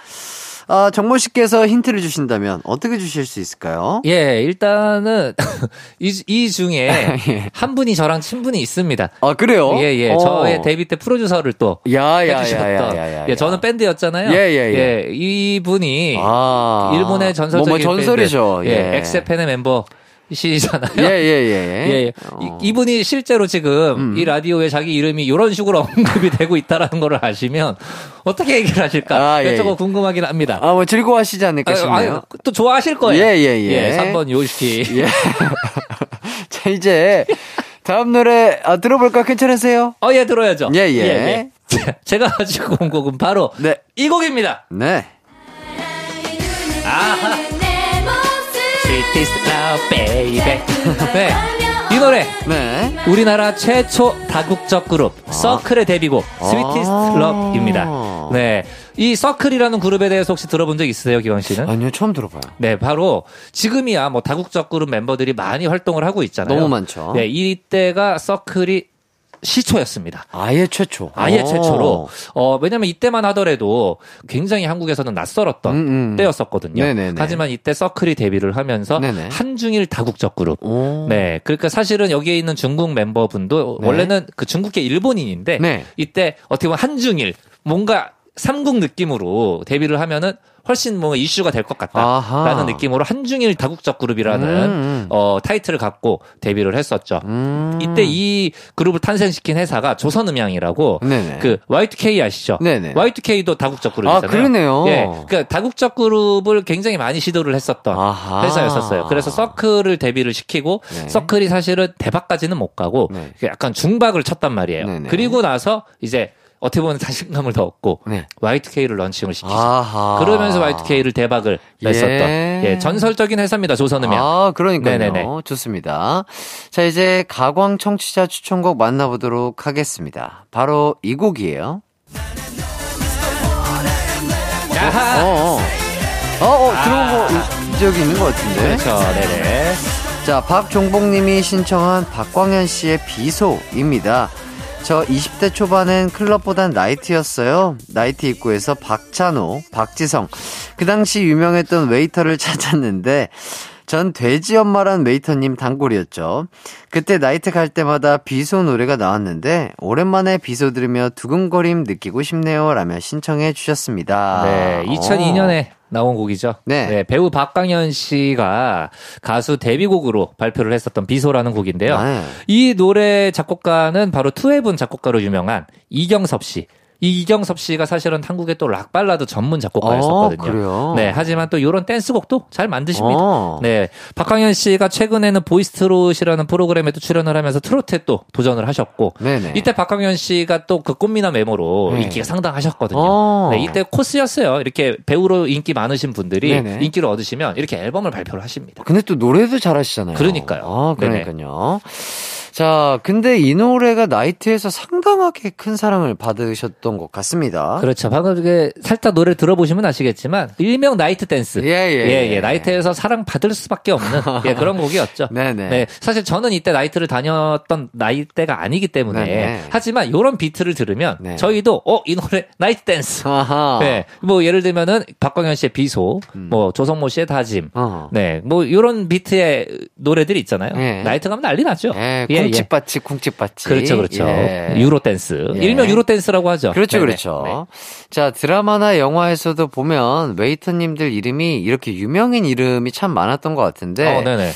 아, 정모 씨께서 힌트를 주신다면 어떻게 주실 수 있을까요? 예, 일단은 [LAUGHS] 이, 이 중에 [LAUGHS] 예. 한 분이 저랑 친분이 있습니다. 아, 그래요? 예, 예. 어. 저의 데뷔 때 프로듀서를 또 야, 야, 야, 해주셨던. 야, 야, 야. 예, 저는 밴드였잖아요. 예, 예, 예. 이분이 아. 일본의 전설적인 뭐, 뭐 전설이죠. 밴드, 예, 엑세펜의 멤버 시잖아요. 예, 예, 예. [LAUGHS] 예, 예. 어. 이, 분이 실제로 지금 이 라디오에 자기 이름이 이런 식으로 [LAUGHS] 언급이 되고 있다라는 걸 아시면 어떻게 얘기를 하실까? 아, 예, 저거 예. 궁금하긴 합니다. 아, 뭐 즐거워하시지 않을까 싶네요. 아유, 또 좋아하실 거예요. 예, 예, 예. 3번 요시키. 예. [LAUGHS] 자, 이제 다음 노래 아, 들어볼까 괜찮으세요? 어, 예, 들어야죠. 예, 예. 자, 제가 가지고 온 곡은 바로 네. 이 곡입니다. 네. 아하. 내 모습 Sweetest Love Baby. [LAUGHS] 네. 이 노래 네. 우리나라 최초 다국적 그룹 서클의 데뷔곡 Sweetest 아. Love입니다. 네. 이 서클이라는 그룹에 대해서 혹시 들어본 적 있으세요, 기광 씨는? 아니요, 처음 들어봐요. 네, 바로 지금이야 뭐 다국적 그룹 멤버들이 많이 활동을 하고 있잖아요. 너무 많죠. 네, 이때가 서클이 시초였습니다. 아예 최초. 아예 오. 최초로 어 왜냐면 이때만 하더라도 굉장히 한국에서는 낯설었던 음, 음. 때였었거든요. 네네네. 하지만 이때 서클이 데뷔를 하면서 네네. 한중일 다국적 그룹. 오. 네, 그러니까 사실은 여기에 있는 중국 멤버분도 네. 원래는 그 중국계 일본인인데 네. 이때 어떻게 보면 한중일 뭔가 삼국 느낌으로 데뷔를 하면은 훨씬 뭔가 이슈가 될 것 같다라는 아하. 느낌으로 한중일 다국적 그룹이라는 음, 음. 어, 타이틀을 갖고 데뷔를 했었죠. 음. 이때 이 그룹을 탄생시킨 회사가 조선음향이라고 네네. 그 Y2K 아시죠? 네네. Y2K도 다국적 그룹이잖아요. 아, 그러네요. 예, 그러니까 다국적 그룹을 굉장히 많이 시도를 했었던 아하. 회사였었어요. 그래서 서클을 데뷔를 시키고 네. 서클이 사실은 대박까지는 못 가고 네. 약간 중박을 쳤단 말이에요. 네네. 그리고 나서 이제 어떻게 보면 자신감을 더 얻고 네. Y2K를 런칭을 시키죠. 아하. 그러면서 Y2K를 대박을 냈었던 예. 예, 전설적인 회사입니다. 조선음향. 아, 그러니까요. 네네네. 좋습니다. 자, 이제 가광 청취자 추천곡 만나보도록 하겠습니다. 바로 이 곡이에요. 야하. 어, 어. 어, 어, 들어온 거, 이- 적이 있는 것 같은데. 그렇죠. 네네. 자, 박종복님이 신청한 박광현 씨의 비소입니다. 저 20대 초반엔 클럽보단 나이트였어요. 나이트 입구에서 박찬호, 박지성, 그 당시 유명했던 웨이터를 [LAUGHS] 찾았는데, 전 돼지 엄마란 웨이터님 단골이었죠. 그때 나이트 갈 때마다 비소 노래가 나왔는데, 오랜만에 비소 들으며 두근거림 느끼고 싶네요. 라며 신청해 주셨습니다. 네, 2002년에 나온 곡이죠. 아, 네. 배우 박광현 씨가 가수 데뷔곡으로 발표를 했었던 비소라는 곡인데요. 네. 이 노래 작곡가는 바로 To Heaven 작곡가로 유명한 이경섭 씨. 이 이경섭 씨가 사실은 한국의 또 락 발라드 전문 작곡가였었거든요. 어, 그래요? 네, 하지만 또 이런 댄스곡도 잘 만드십니다. 어. 네, 박광현 씨가 최근에는 보이스트롯이라는 프로그램에도 출연을 하면서 트로트에 또 도전을 하셨고, 네네. 이때 박광현 씨가 또 그 꽃미남 외모로 네. 인기가 상당하셨거든요. 어. 네, 이때 코스였어요. 이렇게 배우로 인기 많으신 분들이 네네. 인기를 얻으시면 이렇게 앨범을 발표를 하십니다. 근데 또 노래도 잘하시잖아요. 그러니까요. 아, 네네. 그러니까요. 자, 근데 이 노래가 나이트에서 상당하게 큰 사랑을 받으셨던 것 같습니다. 그렇죠. 방금 이게 살짝 노래 들어보시면 아시겠지만 일명 나이트 댄스. 예, 예, 예, 예. 예. 나이트에서 사랑 받을 수밖에 없는 [LAUGHS] 예, 그런 곡이었죠. 네네. 네, 사실 저는 이때 나이트를 다녔던 나이대가 아니기 때문에 네네. 하지만 이런 비트를 들으면 네. 저희도 어 이 노래 나이트 댄스. 아하. 네, 뭐 예를 들면은 박광현 씨의 비소, 뭐 조성모 씨의 다짐, 음. 어. 네, 뭐 이런 비트의 노래들이 있잖아요. 예. 나이트 가면 난리 나죠. 예, 쿵칫받치, 쿵칫받치. 그렇죠, 그렇죠. 예. 유로 댄스, 예. 일명 유로 댄스라고 하죠. 그렇죠, 네네. 그렇죠. 네. 자, 드라마나 영화에서도 보면 웨이터님들 이름이 이렇게 유명인 이름이 참 많았던 것 같은데. 어, 네네.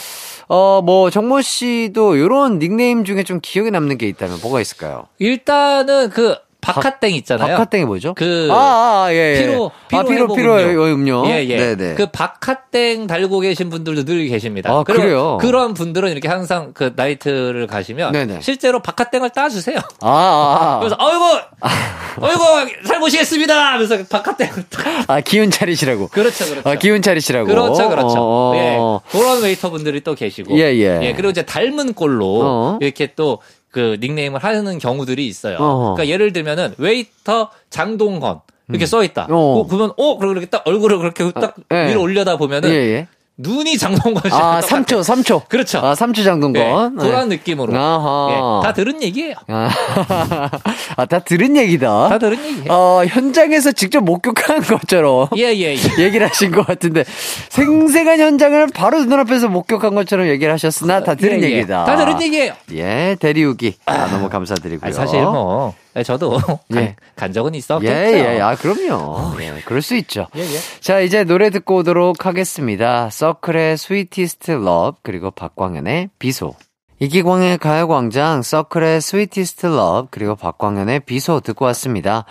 어, 뭐, 정모 씨도 이런 닉네임 중에 좀 기억에 남는 게 있다면 뭐가 있을까요? 일단은 그 박하땡 있잖아요. 박하땡이 뭐죠? 그 아, 아, 아, 예, 예. 피로 아, 피로, 피로 음료. 음료. 예, 예. 네네. 그 박하땡 달고 계신 분들도 늘 계십니다. 아, 그래요? 그런 분들은 이렇게 항상 그 나이트를 가시면 네네. 실제로 박하땡을 따 주세요. 아, 아, 아. [LAUGHS] 그래서 어이구, [LAUGHS] 어이구 잘 모시겠습니다. 하면서 박하땡을 딱. 아, 기운 차리시라고. 그렇죠, 그렇죠. 아, 기운 차리시라고. 그렇죠, 그렇죠. 어, 예, 어. 그런 웨이터 분들이 또 계시고, 예, 예. 그리고 이제 닮은 꼴로 어. 이렇게 또 그 닉네임을 하는 경우들이 있어요. 어. 그러니까 예를 들면은 웨이터 장동건 이렇게 써 있다. 어. 어, 그러면 어, 그리고 이렇게 딱 얼굴을 그렇게 딱 예. 위로 올려다 보면은 예, 예. 눈이 장동건 씨. 아, 3초, 3초. [LAUGHS] 그렇죠. 아, 3초 네, 장동건. 그런 느낌으로. 아하. 예, 다 들은 얘기예요. 아, [LAUGHS] 아, 다 들은 얘기다. 다 들은 얘기예요. 어, 현장에서 직접 목격한 것처럼 예, 예, 예. [LAUGHS] 얘기를 하신 것 같은데 생생한 현장을 바로 눈앞에서 목격한 것처럼 얘기를 하셨으나 다 들은 예, 예. 얘기다. 다 들은 얘기예요. 예, 대리우기. 아, 너무 감사드리고요. 아니, 사실 뭐 예, 저도 [LAUGHS] 간, 예. 간 적은 있었겠죠. 예, 예, 아, 그럼요. 예, 그럴 수 있죠. 예, 예. 자, 이제 노래 듣고 오도록 하겠습니다. 서클의 Sweetest Love, 그리고 박광현의 비소. 이기광의 가요광장, 서클의 Sweetest Love, 그리고 박광현의 비소 듣고 왔습니다.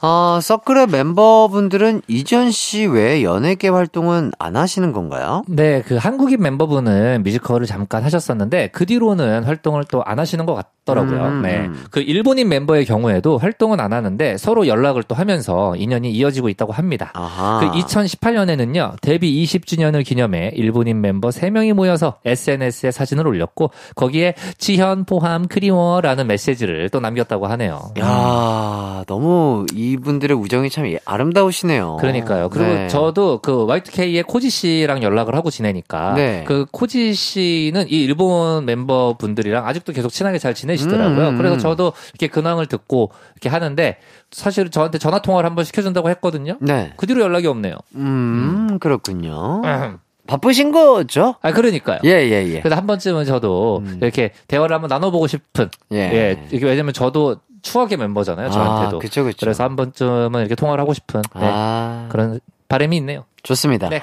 어, 서클의 멤버분들은 이전 씨 외에 연예계 활동은 안 하시는 건가요? 네, 그 한국인 멤버분은 뮤지컬을 잠깐 하셨었는데 그 뒤로는 활동을 또 안 하시는 것 같더라고요. 음, 네, 음. 그 일본인 멤버의 경우에도 활동은 안 하는데 서로 연락을 또 하면서 인연이 이어지고 있다고 합니다. 아하. 그 2018년에는요, 데뷔 20주년을 기념해 일본인 멤버 3명이 모여서 SNS에 사진을 올렸고, 거기에 지현, 포함, 그리워라는 메시지를 또 남겼다고 하네요. 야 너무 이 분들의 우정이 참 예- 아름다우시네요. 그러니까요. 그리고 네. 저도 그 Y2K의 코지 씨랑 연락을 하고 지내니까 네. 그 코지 씨는 이 일본 멤버 분들이랑 아직도 계속 친하게 잘 지내시더라고요. 음, 음, 그래서 음. 저도 이렇게 근황을 듣고 이렇게 하는데 사실 저한테 전화 통화를 한번 시켜준다고 했거든요. 네. 그 뒤로 연락이 없네요. 음, 그렇군요. 바쁘신 거죠? 아 그러니까요. 예, 예, 예. 그래서 한 번쯤은 저도 음. 이렇게 대화를 한번 나눠보고 싶은 예. 예. 이게 왜냐면 저도 추억의 멤버잖아요. 저한테도. 아, 그쵸, 그쵸. 래서 한 번쯤은 이렇게 통화를 하고 싶은 네, 아, 그런 바람이 있네요. 좋습니다. 네.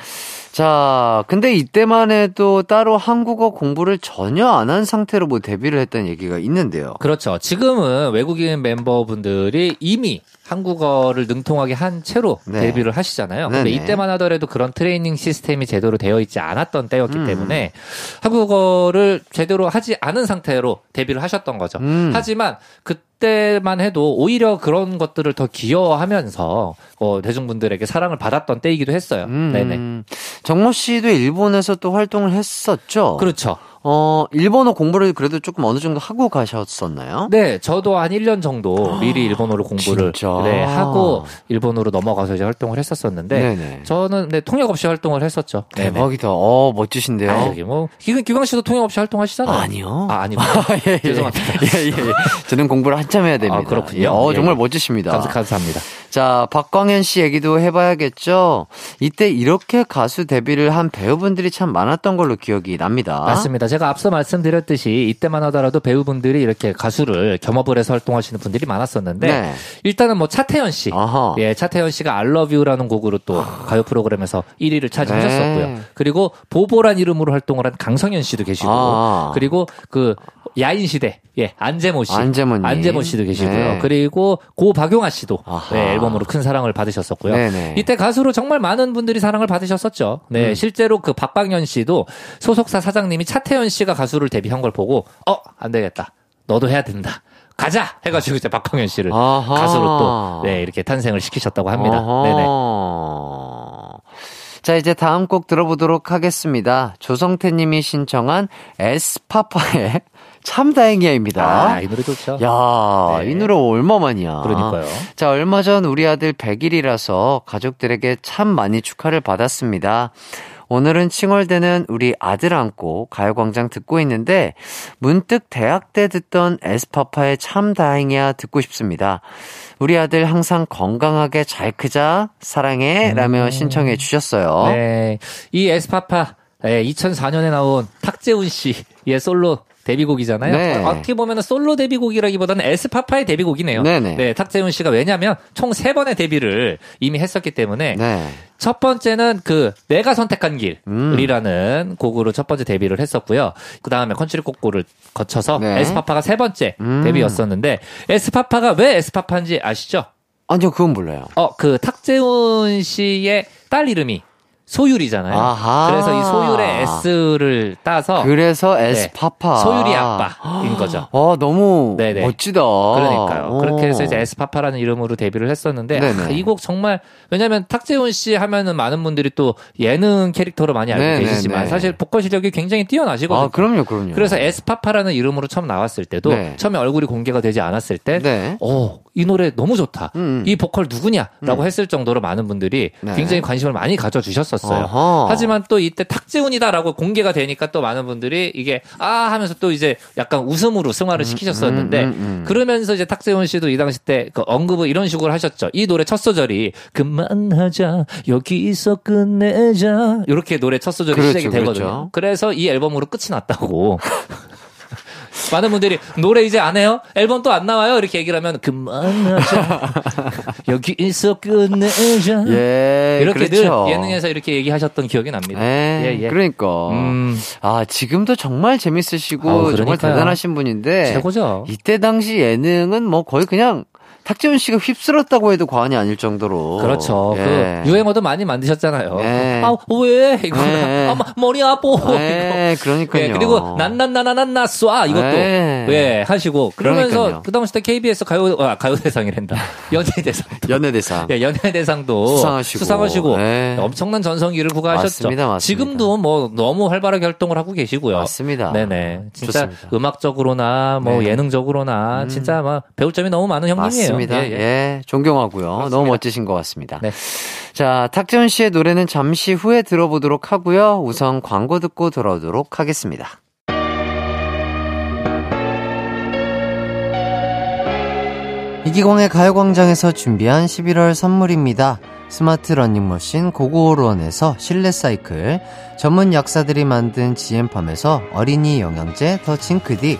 자, 근데 이때만 해도 따로 한국어 공부를 전혀 안 한 상태로 뭐 데뷔를 했다는 얘기가 있는데요. 그렇죠. 지금은 외국인 멤버분들이 이미 한국어를 능통하게 한 채로 네. 데뷔를 하시잖아요. 근데. 이때만 하더라도 그런 트레이닝 시스템이 제대로 되어 있지 않았던 때였기 음. 때문에 한국어를 제대로 하지 않은 상태로 데뷔를 하셨던 거죠. 음. 하지만 그 때만 해도 오히려 그런 것들을 더 기여하면서 어, 대중분들에게 사랑을 받았던 때이기도 했어요. 음, 네네. 정모 씨도 일본에서 또 활동을 했었죠. 그렇죠. 어, 일본어 공부를 그래도 조금 어느 정도 하고 가셨었나요? 네, 저도 한 1년 정도 미리 일본어로 공부를 진짜? 네, 하고 일본어로 넘어가서 이제 활동을 했었었는데 네네. 저는 네, 통역 없이 활동을 했었죠. 대박이다. 어, 멋지신데요. 아, 여기 뭐 기광, 기광 씨도 통역 없이 활동하시잖아요. 아니요. 아, 아니고. [LAUGHS] 예, 예. 죄송합니다. 예, 예, 예. 저는 공부를 한참 해야 됩니다. 아, 그렇군요. 예, 어, 예, 정말 예. 멋지십니다. 감사, 감사합니다. 자, 박광현 씨 얘기도 해봐야겠죠? 이때 이렇게 가수 데뷔를 한 배우분들이 참 많았던 걸로 기억이 납니다. 맞습니다. 제가 앞서 말씀드렸듯이 이때만 하더라도 배우분들이 이렇게 가수를 겸업을 해서 활동하시는 분들이 많았었는데 네. 일단은 뭐 차태현 씨, 아하. 예, 차태현 씨가 I Love You라는 곡으로 또 가요 프로그램에서 1위를 차지하셨었고요. 네. 그리고 보보란 이름으로 활동을 한 강성현 씨도 계시고 아. 그리고 그 야인 시대 예 안재모 씨 안재모님. 안재모 씨도 계시고요. 네. 그리고 고 박용아 씨도 아하. 네, 앨범으로 큰 사랑을 받으셨었고요. 네네. 이때 가수로 정말 많은 분들이 사랑을 받으셨었죠. 네, 음. 실제로 그 박광현 씨도 소속사 사장님이 차태현 씨가 가수를 데뷔한 걸 보고 어 안 되겠다. 너도 해야 된다. 가자 해가지고 이제 박광현 씨를 아하. 가수로 또 네, 이렇게 탄생을 시키셨다고 합니다. 네네. 어허. 자, 이제 다음 곡 들어보도록 하겠습니다. 조성태 님이 신청한 에스파파의 참 다행이야입니다. 아, 이 노래 좋죠. 야, 네. 이 노래 얼마만이야. 그러니까요. 자, 얼마 전 우리 아들 100일이라서 가족들에게 참 많이 축하를 받았습니다. 오늘은 칭얼대는 우리 아들 안고 가요광장 듣고 있는데 문득 대학 때 듣던 에스파파의 참 다행이야 듣고 싶습니다. 우리 아들 항상 건강하게 잘 크자 사랑해 라며 신청해 주셨어요. 음. 네. 이 에스파파, 네, 2004년에 나온 탁재훈 씨의 솔로 데뷔곡이잖아요. 네. 어, 어떻게 보면 솔로 데뷔곡이라기보다는 에스파파의 데뷔곡이네요. 네네. 네, 탁재훈 씨가 왜냐면 총 세 번의 데뷔를 이미 했었기 때문에 네. 첫 번째는 그 내가 선택한 음. 길이라는 곡으로 첫 번째 데뷔를 했었고요. 그 다음에 컨트리 꼬꼬를 거쳐서 네. 에스파파가 세 번째 음. 데뷔였었는데 에스파파가 왜 에스파파인지 아시죠? 아니요, 그건 몰라요. 어, 그 탁재훈 씨의 딸 이름이 소율이잖아요. 아하. 그래서 이 소율의 S를 따서 그래서 에스파파. 네. 소율이 아빠인 거죠. 어, [GASPS] 너무 네네. 멋지다. 그러니까요. 오. 그렇게 해서 이제 에스파파라는 이름으로 데뷔를 했었는데. 아, 이곡 정말 왜냐하면 탁재훈 씨 하면은 많은 분들이 또 예능 캐릭터로 많이 알고 네네네. 계시지만 사실 보컬 실력이 굉장히 뛰어나시거든요. 아, 그럼요, 그럼요. 그래서 에스파파라는 이름으로 처음 나왔을 때도 네. 처음에 얼굴이 공개가 되지 않았을 때 네. 어, 이 노래 너무 좋다. 음. 이 보컬 누구냐라고 했을 정도로 많은 분들이 네. 굉장히 관심을 많이 가져주셨 었어요. 어허. 하지만 또 이때 탁재훈이다라고 공개가 되니까 또 많은 분들이 이게 아 하면서 또 이제 약간 웃음으로 승화를 시키셨었는데 음, 음, 음. 그러면서 이제 탁재훈 씨도 이 당시 때 그 언급을 이런 식으로 하셨죠. 이 노래 첫 소절이 그만하자 여기서 끝내자 이렇게 노래 첫 소절이 그렇죠, 시작이 되거든요. 그렇죠. 그래서 이 앨범으로 끝이 났다고. [LAUGHS] 많은 분들이 노래 이제 안 해요? 앨범 또 안 나와요? 이렇게 얘기를 하면 그만하자 [LAUGHS] 여기서 끝내자 예, 이렇게 그렇죠. 늘 예능에서 이렇게 얘기하셨던 기억이 납니다. 예, 예, 예. 그러니까. 음, 아, 지금도 정말 재밌으시고 아우, 정말. 대단하신 분인데 최고죠. 이때 당시 예능은 뭐 거의 그냥 탁재훈 씨가 휩쓸었다고 해도 과언이 아닐 정도로 그렇죠. 예. 그 유행어도 많이 만드셨잖아요. 네. 아, 왜? 이거. 네. 아, 마- 머리 아파. 예. 그러니까요. 예, 그리고 난난나나난나 쏴 이것도 네. 예 하시고 그러면서 그러니까요. 그 당시 때 KBS 가요 아, 가요 대상이란다 [LAUGHS] 연예 대상 연예 대상. 예, 연예 대상도 수상하시고. 수상하시고 네. 엄청난 전성기를 구가하셨죠. 맞습니다, 맞습니다. 지금도 뭐 너무 활발하게 활동을 하고 계시고요. 맞습니다. 네네. 진짜 좋습니다. 음악적으로나 뭐 네. 예능적으로나 음. 진짜 막 배울 점이 너무 많은 형님이에요. 맞습니다. 예, 예, 예. 존경하고요. 그렇습니다. 너무 멋지신 것 같습니다. 네. 자, 탁재훈 씨의 노래는 잠시 후에 들어보도록 하고요. 우선 광고 듣고 돌아오도록 하겠습니다. 이기광의 가요광장에서 준비한 11월 선물입니다. 스마트 러닝머신 고고론에서 실내 사이클, 전문 약사들이 만든 지엠팜에서 어린이 영양제 더 징크디,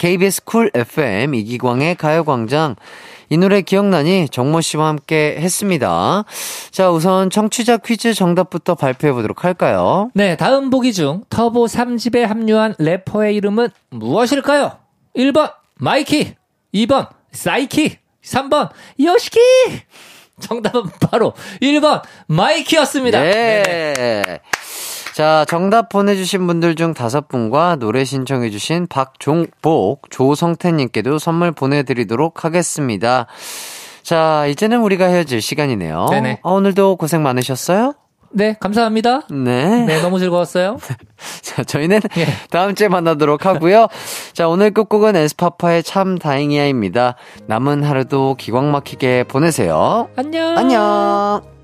KBS Cool FM 이기광의 가요광장. 이 노래 기억나니 정모 씨와 함께 했습니다. 자, 우선 청취자 퀴즈 정답부터 발표해 보도록 할까요? 네, 다음 보기 중 터보 3집에 합류한 래퍼의 이름은 무엇일까요? 1번 마이키, 2번 사이키, 3번 여시키. 정답은 바로 1번 마이키였습니다. 네. 네네. 자, 정답 보내주신 분들 중 다섯 분과 노래 신청해주신 박종복, 조성태님께도 선물 보내드리도록 하겠습니다. 자, 이제는 우리가 헤어질 시간이네요. 네네. 어, 오늘도 고생 많으셨어요? 네, 감사합니다. 네. 네, 너무 즐거웠어요. [LAUGHS] 자, 저희는 예. 다음 주에 만나도록 하고요. 자, 오늘 끝곡은 에스파파의 참 다행이야입니다. 남은 하루도 기광 막히게 보내세요. 안녕. 안녕.